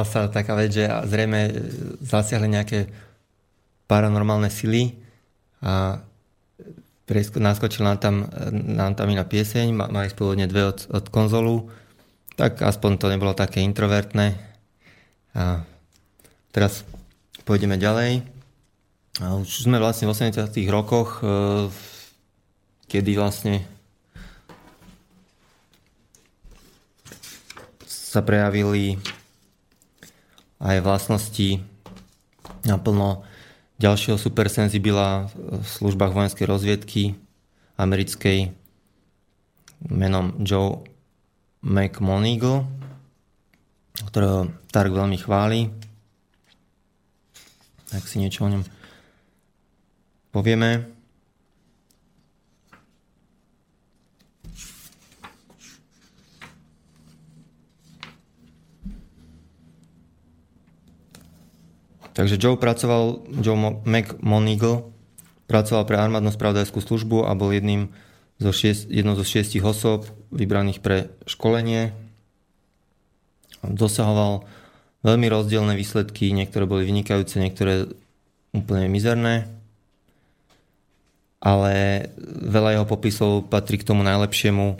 sa taká vec, že zrejme zasiahli nejaké paranormálne sily a presko- naskočil nám tam, nám tam iná pieseň, ma- mali spôvodne dve od, od konzolu, tak aspoň to nebolo také introvertné. A teraz pôjdeme ďalej. A už sme vlastne v 80 rokoch, e, kedy vlastne sa prejavili aj vlastnosti naplno ďalšieho supersenzibila v službách vojenskej rozviedky americkej menom Joe McMonigal, ktorého Tark veľmi chváli. Tak si niečo o ňom povieme. Takže Joe pracoval, Joe Mo- McMonigal pracoval pre armádnu spravodajskú službu a bol jedným zo šiest, jednou zo šiestich osôb vybraných pre školenie. Dosahoval veľmi rozdielne výsledky, niektoré boli vynikajúce, niektoré úplne mizerné. Ale veľa jeho popisov patrí k tomu najlepšiemu,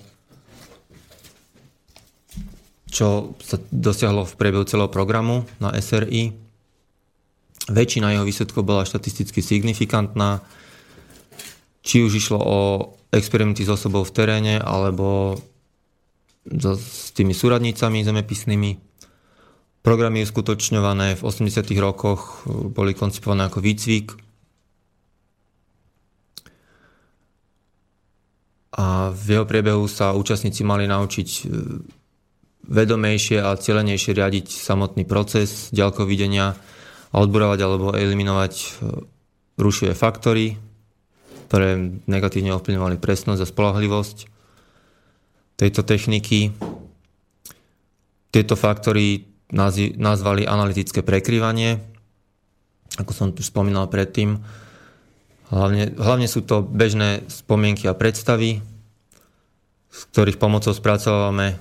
čo sa dosiahlo v priebehu celého programu na SRI. Väčšina jeho výsledkov bola štatisticky signifikantná, či už išlo o experimenty s osobou v teréne, alebo s tými súradnicami zemepisnými. Programy uskutočňované v 80 rokoch boli koncipované ako výcvik. a v jeho priebehu sa účastníci mali naučiť e, vedomejšie a cieľenejšie riadiť samotný proces ďalkov videnia a odborovať alebo eliminovať e, rušivé faktory, ktoré negatívne ovplyvňovali presnosť a spolahlivosť tejto techniky. Tieto faktory nazvali analytické prekryvanie, ako som tu spomínal predtým. Hlavne, hlavne sú to bežné spomienky a predstavy, z ktorých pomocou spracovávame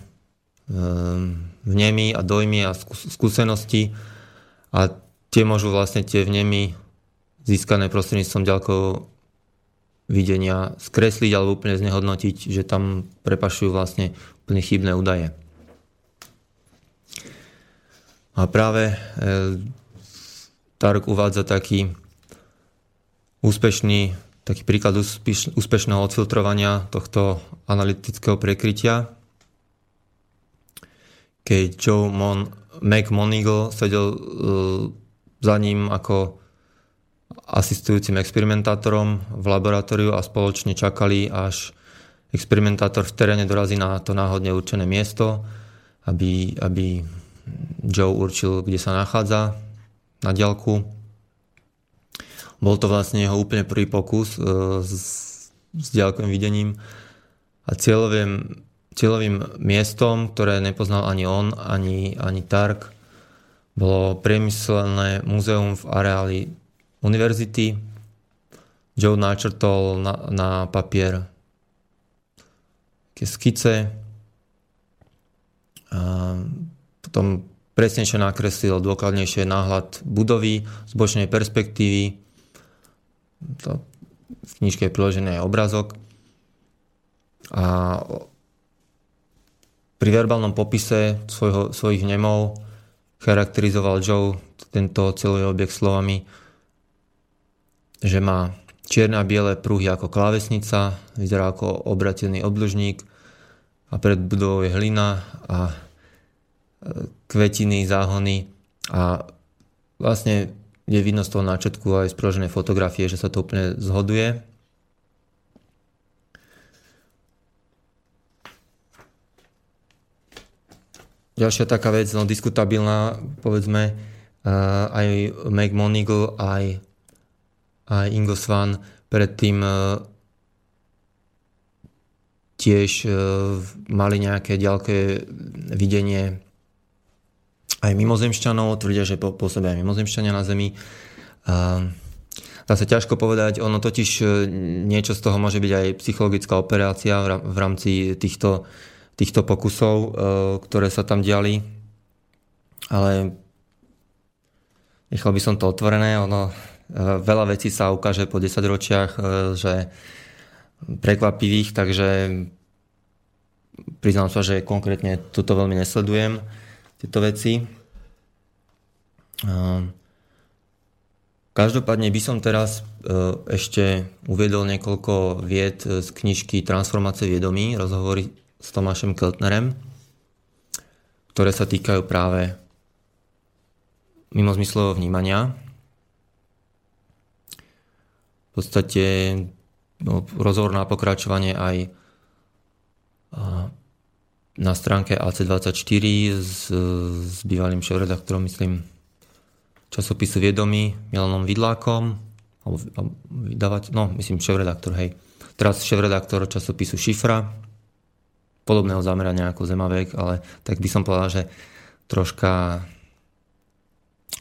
ehm, vnemy a dojmy a skúsenosti a tie môžu vlastne tie vnemy získané prostredníctvom ďalkov videnia skresliť alebo úplne znehodnotiť, že tam prepašujú vlastne úplne chybné údaje. A práve e, Tark uvádza taký úspešný, taký príklad úspeš, úspešného odfiltrovania tohto analytického prekrytia, keď Joe Mon, Mac Monigal sedel uh, za ním ako asistujúcim experimentátorom v laboratóriu a spoločne čakali, až experimentátor v teréne dorazí na to náhodne určené miesto, aby, aby Joe určil, kde sa nachádza na diaľku. Bol to vlastne jeho úplne prvý pokus e, s, s diaľkovým videním a cieľovým, cieľovým miestom, ktoré nepoznal ani on, ani, ani Tark, bolo priemyselné múzeum v areáli univerzity. Joe načrtol na, na papier skice. A potom presnejšie nakreslil dôkladnejšie náhľad budovy z bočnej perspektívy. To v knižke je priložený aj obrazok. A pri verbálnom popise svojho, svojich nemov charakterizoval Joe tento celý objekt slovami že má čierne a biele pruhy ako klávesnica, vyzerá ako obratený obložník a pred budovou je hlina a e, kvetiny, záhony a vlastne je vidno z toho náčetku aj z fotografie, že sa to úplne zhoduje. Ďalšia taká vec, no diskutabilná, povedzme, uh, aj Meg Monigal, aj aj Ingo Svan predtým e, tiež e, mali nejaké ďalké videnie aj mimozemšťanov, tvrdia, že pôsobia aj mimozemšťania na Zemi. Dá sa ťažko povedať, ono totiž niečo z toho môže byť aj psychologická operácia v rámci týchto, týchto pokusov, ktoré sa tam diali. Ale nechal by som to otvorené, ono Eh, veľa vecí sa ukáže po 10 ročiach, eh, že prekvapivých, takže priznám sa, že konkrétne toto veľmi nesledujem, tieto veci. Eh, každopádne by som teraz ešte uviedol niekoľko vied z knižky Transformácie viedomí, rozhovory s Tomášem Keltnerem, ktoré sa týkajú práve mimozmyslového vnímania podstate no, rozhovor na pokračovanie aj na stránke AC24 s, s bývalým šéf-redaktorom, myslím, časopisu Viedomí, Milanom Vidlákom, alebo, alebo vydávať, no, myslím, šéf-redaktor, hej. Teraz šéf-redaktor časopisu Šifra, podobného zamerania ako Zemavek, ale tak by som povedal, že troška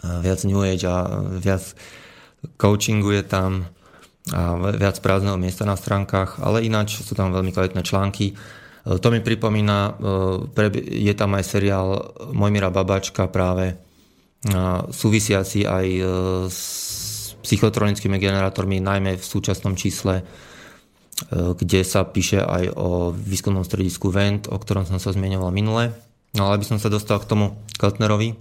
viac New Age a viac coachingu je tam, a viac prázdneho miesta na stránkach, ale ináč sú tam veľmi kvalitné články. E, to mi pripomína, je tam aj seriál Mojmira Babačka práve súvisiaci aj s psychotronickými generátormi, najmä v súčasnom čísle, kde sa píše aj o výskumnom stredisku VENT, o ktorom som sa zmienoval minule. No ale aby som sa dostal k tomu Keltnerovi.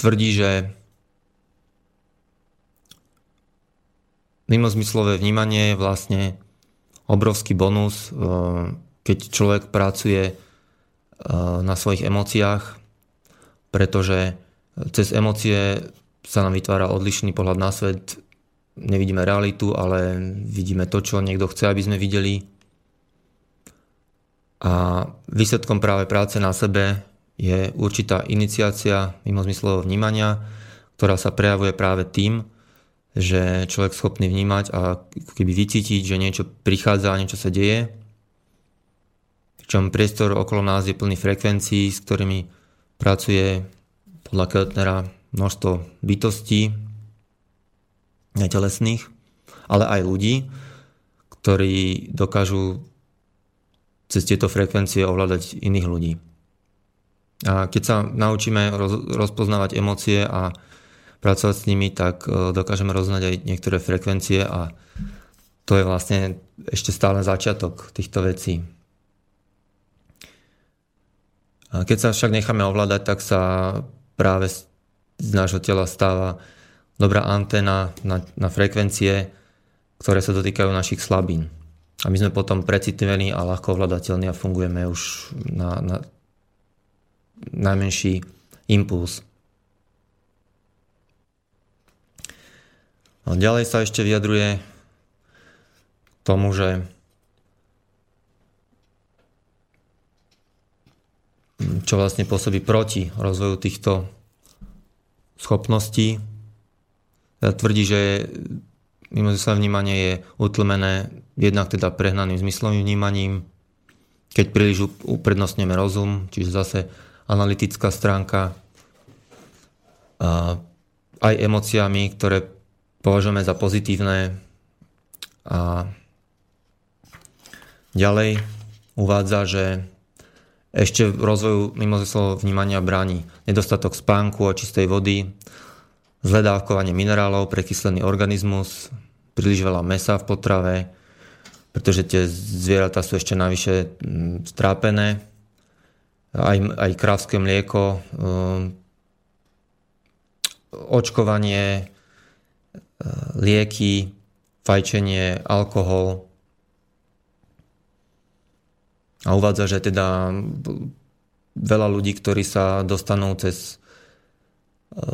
Tvrdí, že mimozmyslové vnímanie je vlastne obrovský bonus, e, keď človek pracuje e, na svojich emóciách, pretože cez emócie sa nám vytvára odlišný pohľad na svet, nevidíme realitu, ale vidíme to, čo niekto chce, aby sme videli. A výsledkom práve práce na sebe je určitá iniciácia mimozmyslového vnímania, ktorá sa prejavuje práve tým, že človek schopný vnímať a keby vycítiť, že niečo prichádza a niečo sa deje, čom priestor okolo nás je plný frekvencií, s ktorými pracuje podľa Keltnera množstvo bytostí, netelesných, ale aj ľudí, ktorí dokážu cez tieto frekvencie ovládať iných ľudí. A keď sa naučíme roz, rozpoznávať emócie a pracovať s nimi, tak e, dokážeme roznať aj niektoré frekvencie a to je vlastne ešte stále začiatok týchto vecí. A keď sa však necháme ovládať, tak sa práve z nášho tela stáva dobrá anténa na, na frekvencie, ktoré sa dotýkajú našich slabín. A my sme potom precitlivení a ľahko ovladateľní a fungujeme už na, na najmenší impuls. A ďalej sa ešte vyjadruje tomu, že čo vlastne pôsobí proti rozvoju týchto schopností. Tvrdí, že mimozmyslové vnímanie je utlmené jednak teda prehnaným zmyslovým vnímaním, keď príliš uprednostňujeme rozum, čiže zase analytická stránka, a aj emóciami, ktoré považujeme za pozitívne a ďalej uvádza, že ešte v rozvoju mimozmyslového vnímania bráni nedostatok spánku a čistej vody, zlé dávkovanie minerálov, prekyslený organizmus, príliš veľa mesa v potrave, pretože tie zvieratá sú ešte navyše mm, strápené. Aj, aj krávské mlieko, um, očkovanie, e, lieky, fajčenie, alkohol. A uvádza, že teda veľa ľudí, ktorí sa dostanú cez e,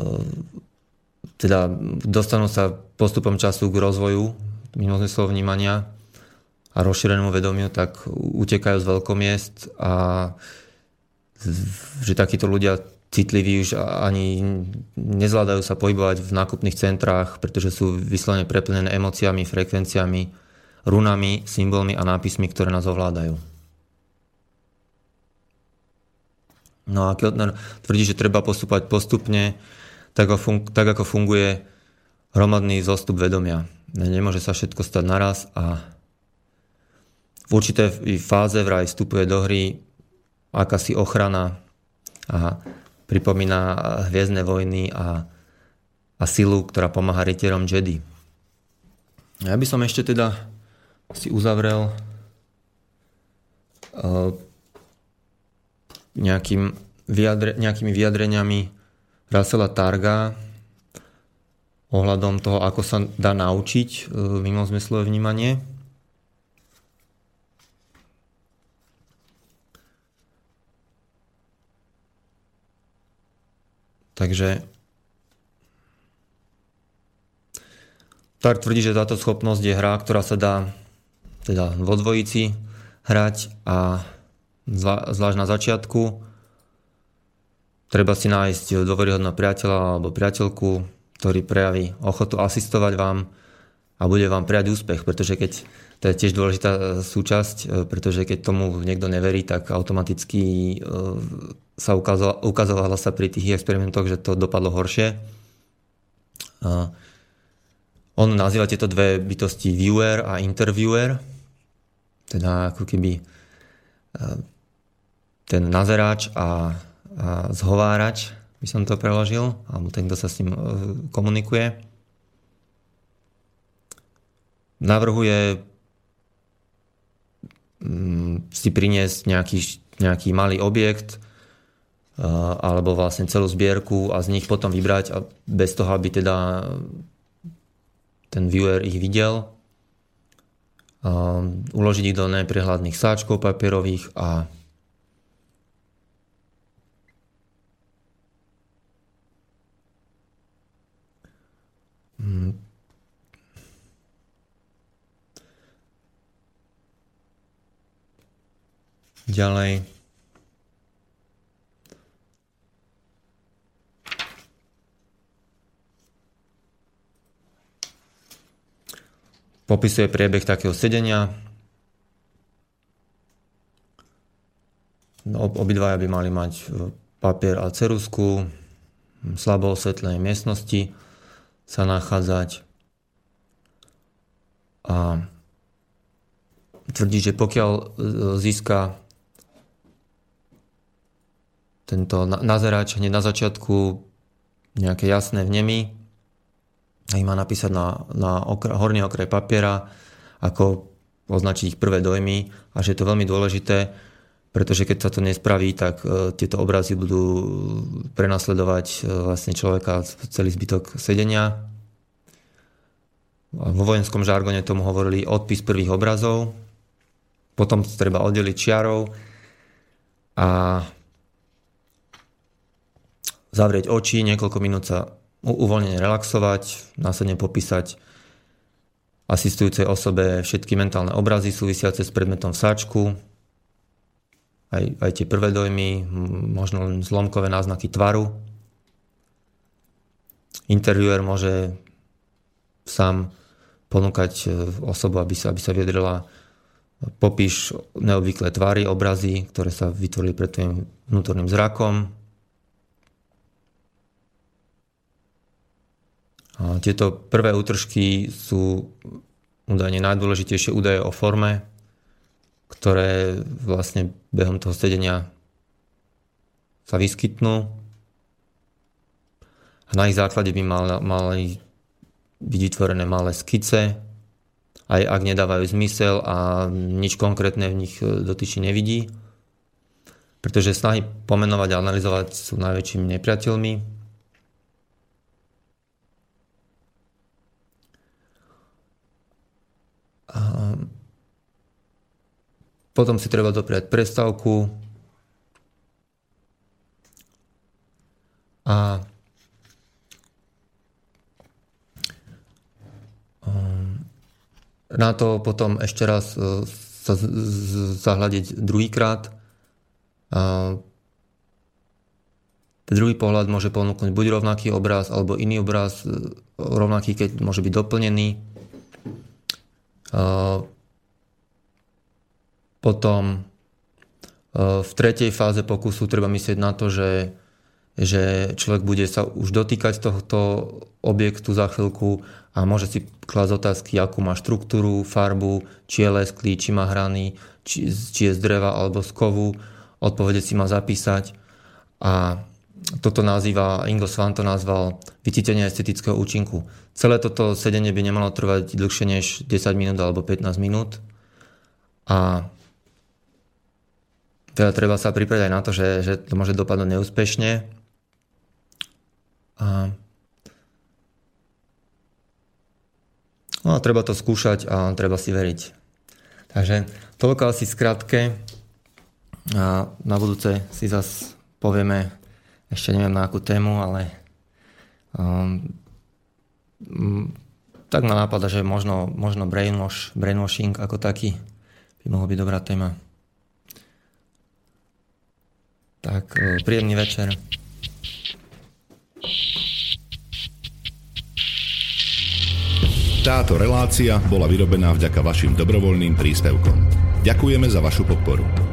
teda dostanú sa postupom času k rozvoju mimozmyslového vnímania a rozšírenému vedomiu, tak utekajú z veľkomiest a že takíto ľudia citliví už ani nezvládajú sa pohybovať v nákupných centrách, pretože sú vyslovene preplnené emóciami, frekvenciami, runami, symbolmi a nápismi, ktoré nás ovládajú. No a Keltner tvrdí, že treba postúpať postupne, tak, tak ako funguje hromadný zostup vedomia. Nemôže sa všetko stať naraz a v určitej fáze vraj vstupuje do hry akási ochrana a pripomína hviezdne vojny a, a silu, ktorá pomáha rytierom Jedi. Ja by som ešte teda si uzavrel uh, nejakým vyjadre, nejakými vyjadreniami Russella Targa ohľadom toho, ako sa dá naučiť e, mimozmyslové vnímanie. Takže Tark tvrdí, že táto schopnosť je hra, ktorá sa dá teda vo dvojici hrať a zvlášť na začiatku Treba si nájsť dôveryhodného priateľa alebo priateľku, ktorý prejaví ochotu asistovať vám a bude vám prijať úspech, pretože keď to je tiež dôležitá e, súčasť, e, pretože keď tomu niekto neverí, tak automaticky e, sa ukazovala, ukazovala sa pri tých experimentoch, že to dopadlo horšie. On nazýva tieto dve bytosti viewer a interviewer, teda ako keby ten nazeráč a zhovárač, by som to preložil, alebo ten, kto sa s ním e, komunikuje. Navrhuje mm, si priniesť nejaký, nejaký malý objekt e, alebo vlastne celú zbierku a z nich potom vybrať a bez toho, aby teda ten viewer ich videl. Uložiť ich do neprehľadných sáčkov papierových a Mm. Ďalej. Popisuje priebeh takého sedenia. No, obidvaja by mali mať e, papier a cerusku slabo osvetlenej miestnosti sa nachádzať. A tvrdí, že pokiaľ e, získa tento na- nazerač hneď na začiatku nejaké jasné vnemy a má napísať na, na okra- horný okraj papiera, ako označiť ich prvé dojmy a že je to veľmi dôležité, pretože keď sa to nespraví, tak e, tieto obrazy budú prenasledovať e, vlastne človeka celý zbytok sedenia. Vo vojenskom žargone tomu hovorili odpis prvých obrazov, potom treba oddeliť čiarou a zavrieť oči, niekoľko minút sa uvoľnene relaxovať, následne popísať asistujúcej osobe všetky mentálne obrazy súvisiace s predmetom v sáčku, aj, aj tie prvé dojmy, možno len zlomkové náznaky tvaru. Interviewer môže sám ponúkať e, osobu, aby sa, aby sa vyjadrila popíš neobvyklé tvary, obrazy, ktoré sa vytvorili pred tvojim vnútorným zrakom. A tieto prvé útržky sú údajne najdôležitejšie údaje o forme, ktoré vlastne behom toho sedenia sa vyskytnú. A na ich základe by mal, mali byť vytvorené malé skice, aj ak nedávajú zmysel a nič konkrétne v nich e, dotyčný nevidí. Pretože snahy pomenovať a analyzovať sú najväčšími nepriateľmi. Potom si treba dopriať prestávku a na to potom ešte raz e, sa zahľadiť druhýkrát. A druhý pohľad môže ponúknuť buď rovnaký obraz alebo iný obraz, e, rovnaký, keď môže byť doplnený. Potom e, v tretej fáze pokusu treba myslieť na to, že, že človek bude sa už dotýkať tohto objektu za chvíľku a môže si klásť otázky, akú má štruktúru, farbu, či je lesklý, či má hrany, či, či je z dreva alebo z kovu. Odpovede si má zapísať. A toto nazýva, Ingo Svan to nazval vycítenie estetického účinku. Celé toto sedenie by nemalo trvať dlhšie než 10 minút alebo 15 minút. A teda treba sa pripraviť aj na to, že, že to môže dopadnúť neúspešne. A No a treba to skúšať a treba si veriť. Takže toľko asi skratke. A na budúce si zas povieme, ešte neviem na akú tému, ale um, tak ma napadá, že možno, možno brainwash, brainwashing ako taký by mohol byť dobrá téma. Tak e, príjemný večer. Táto relácia bola vyrobená vďaka vašim dobrovoľným príspevkom. Ďakujeme za vašu podporu.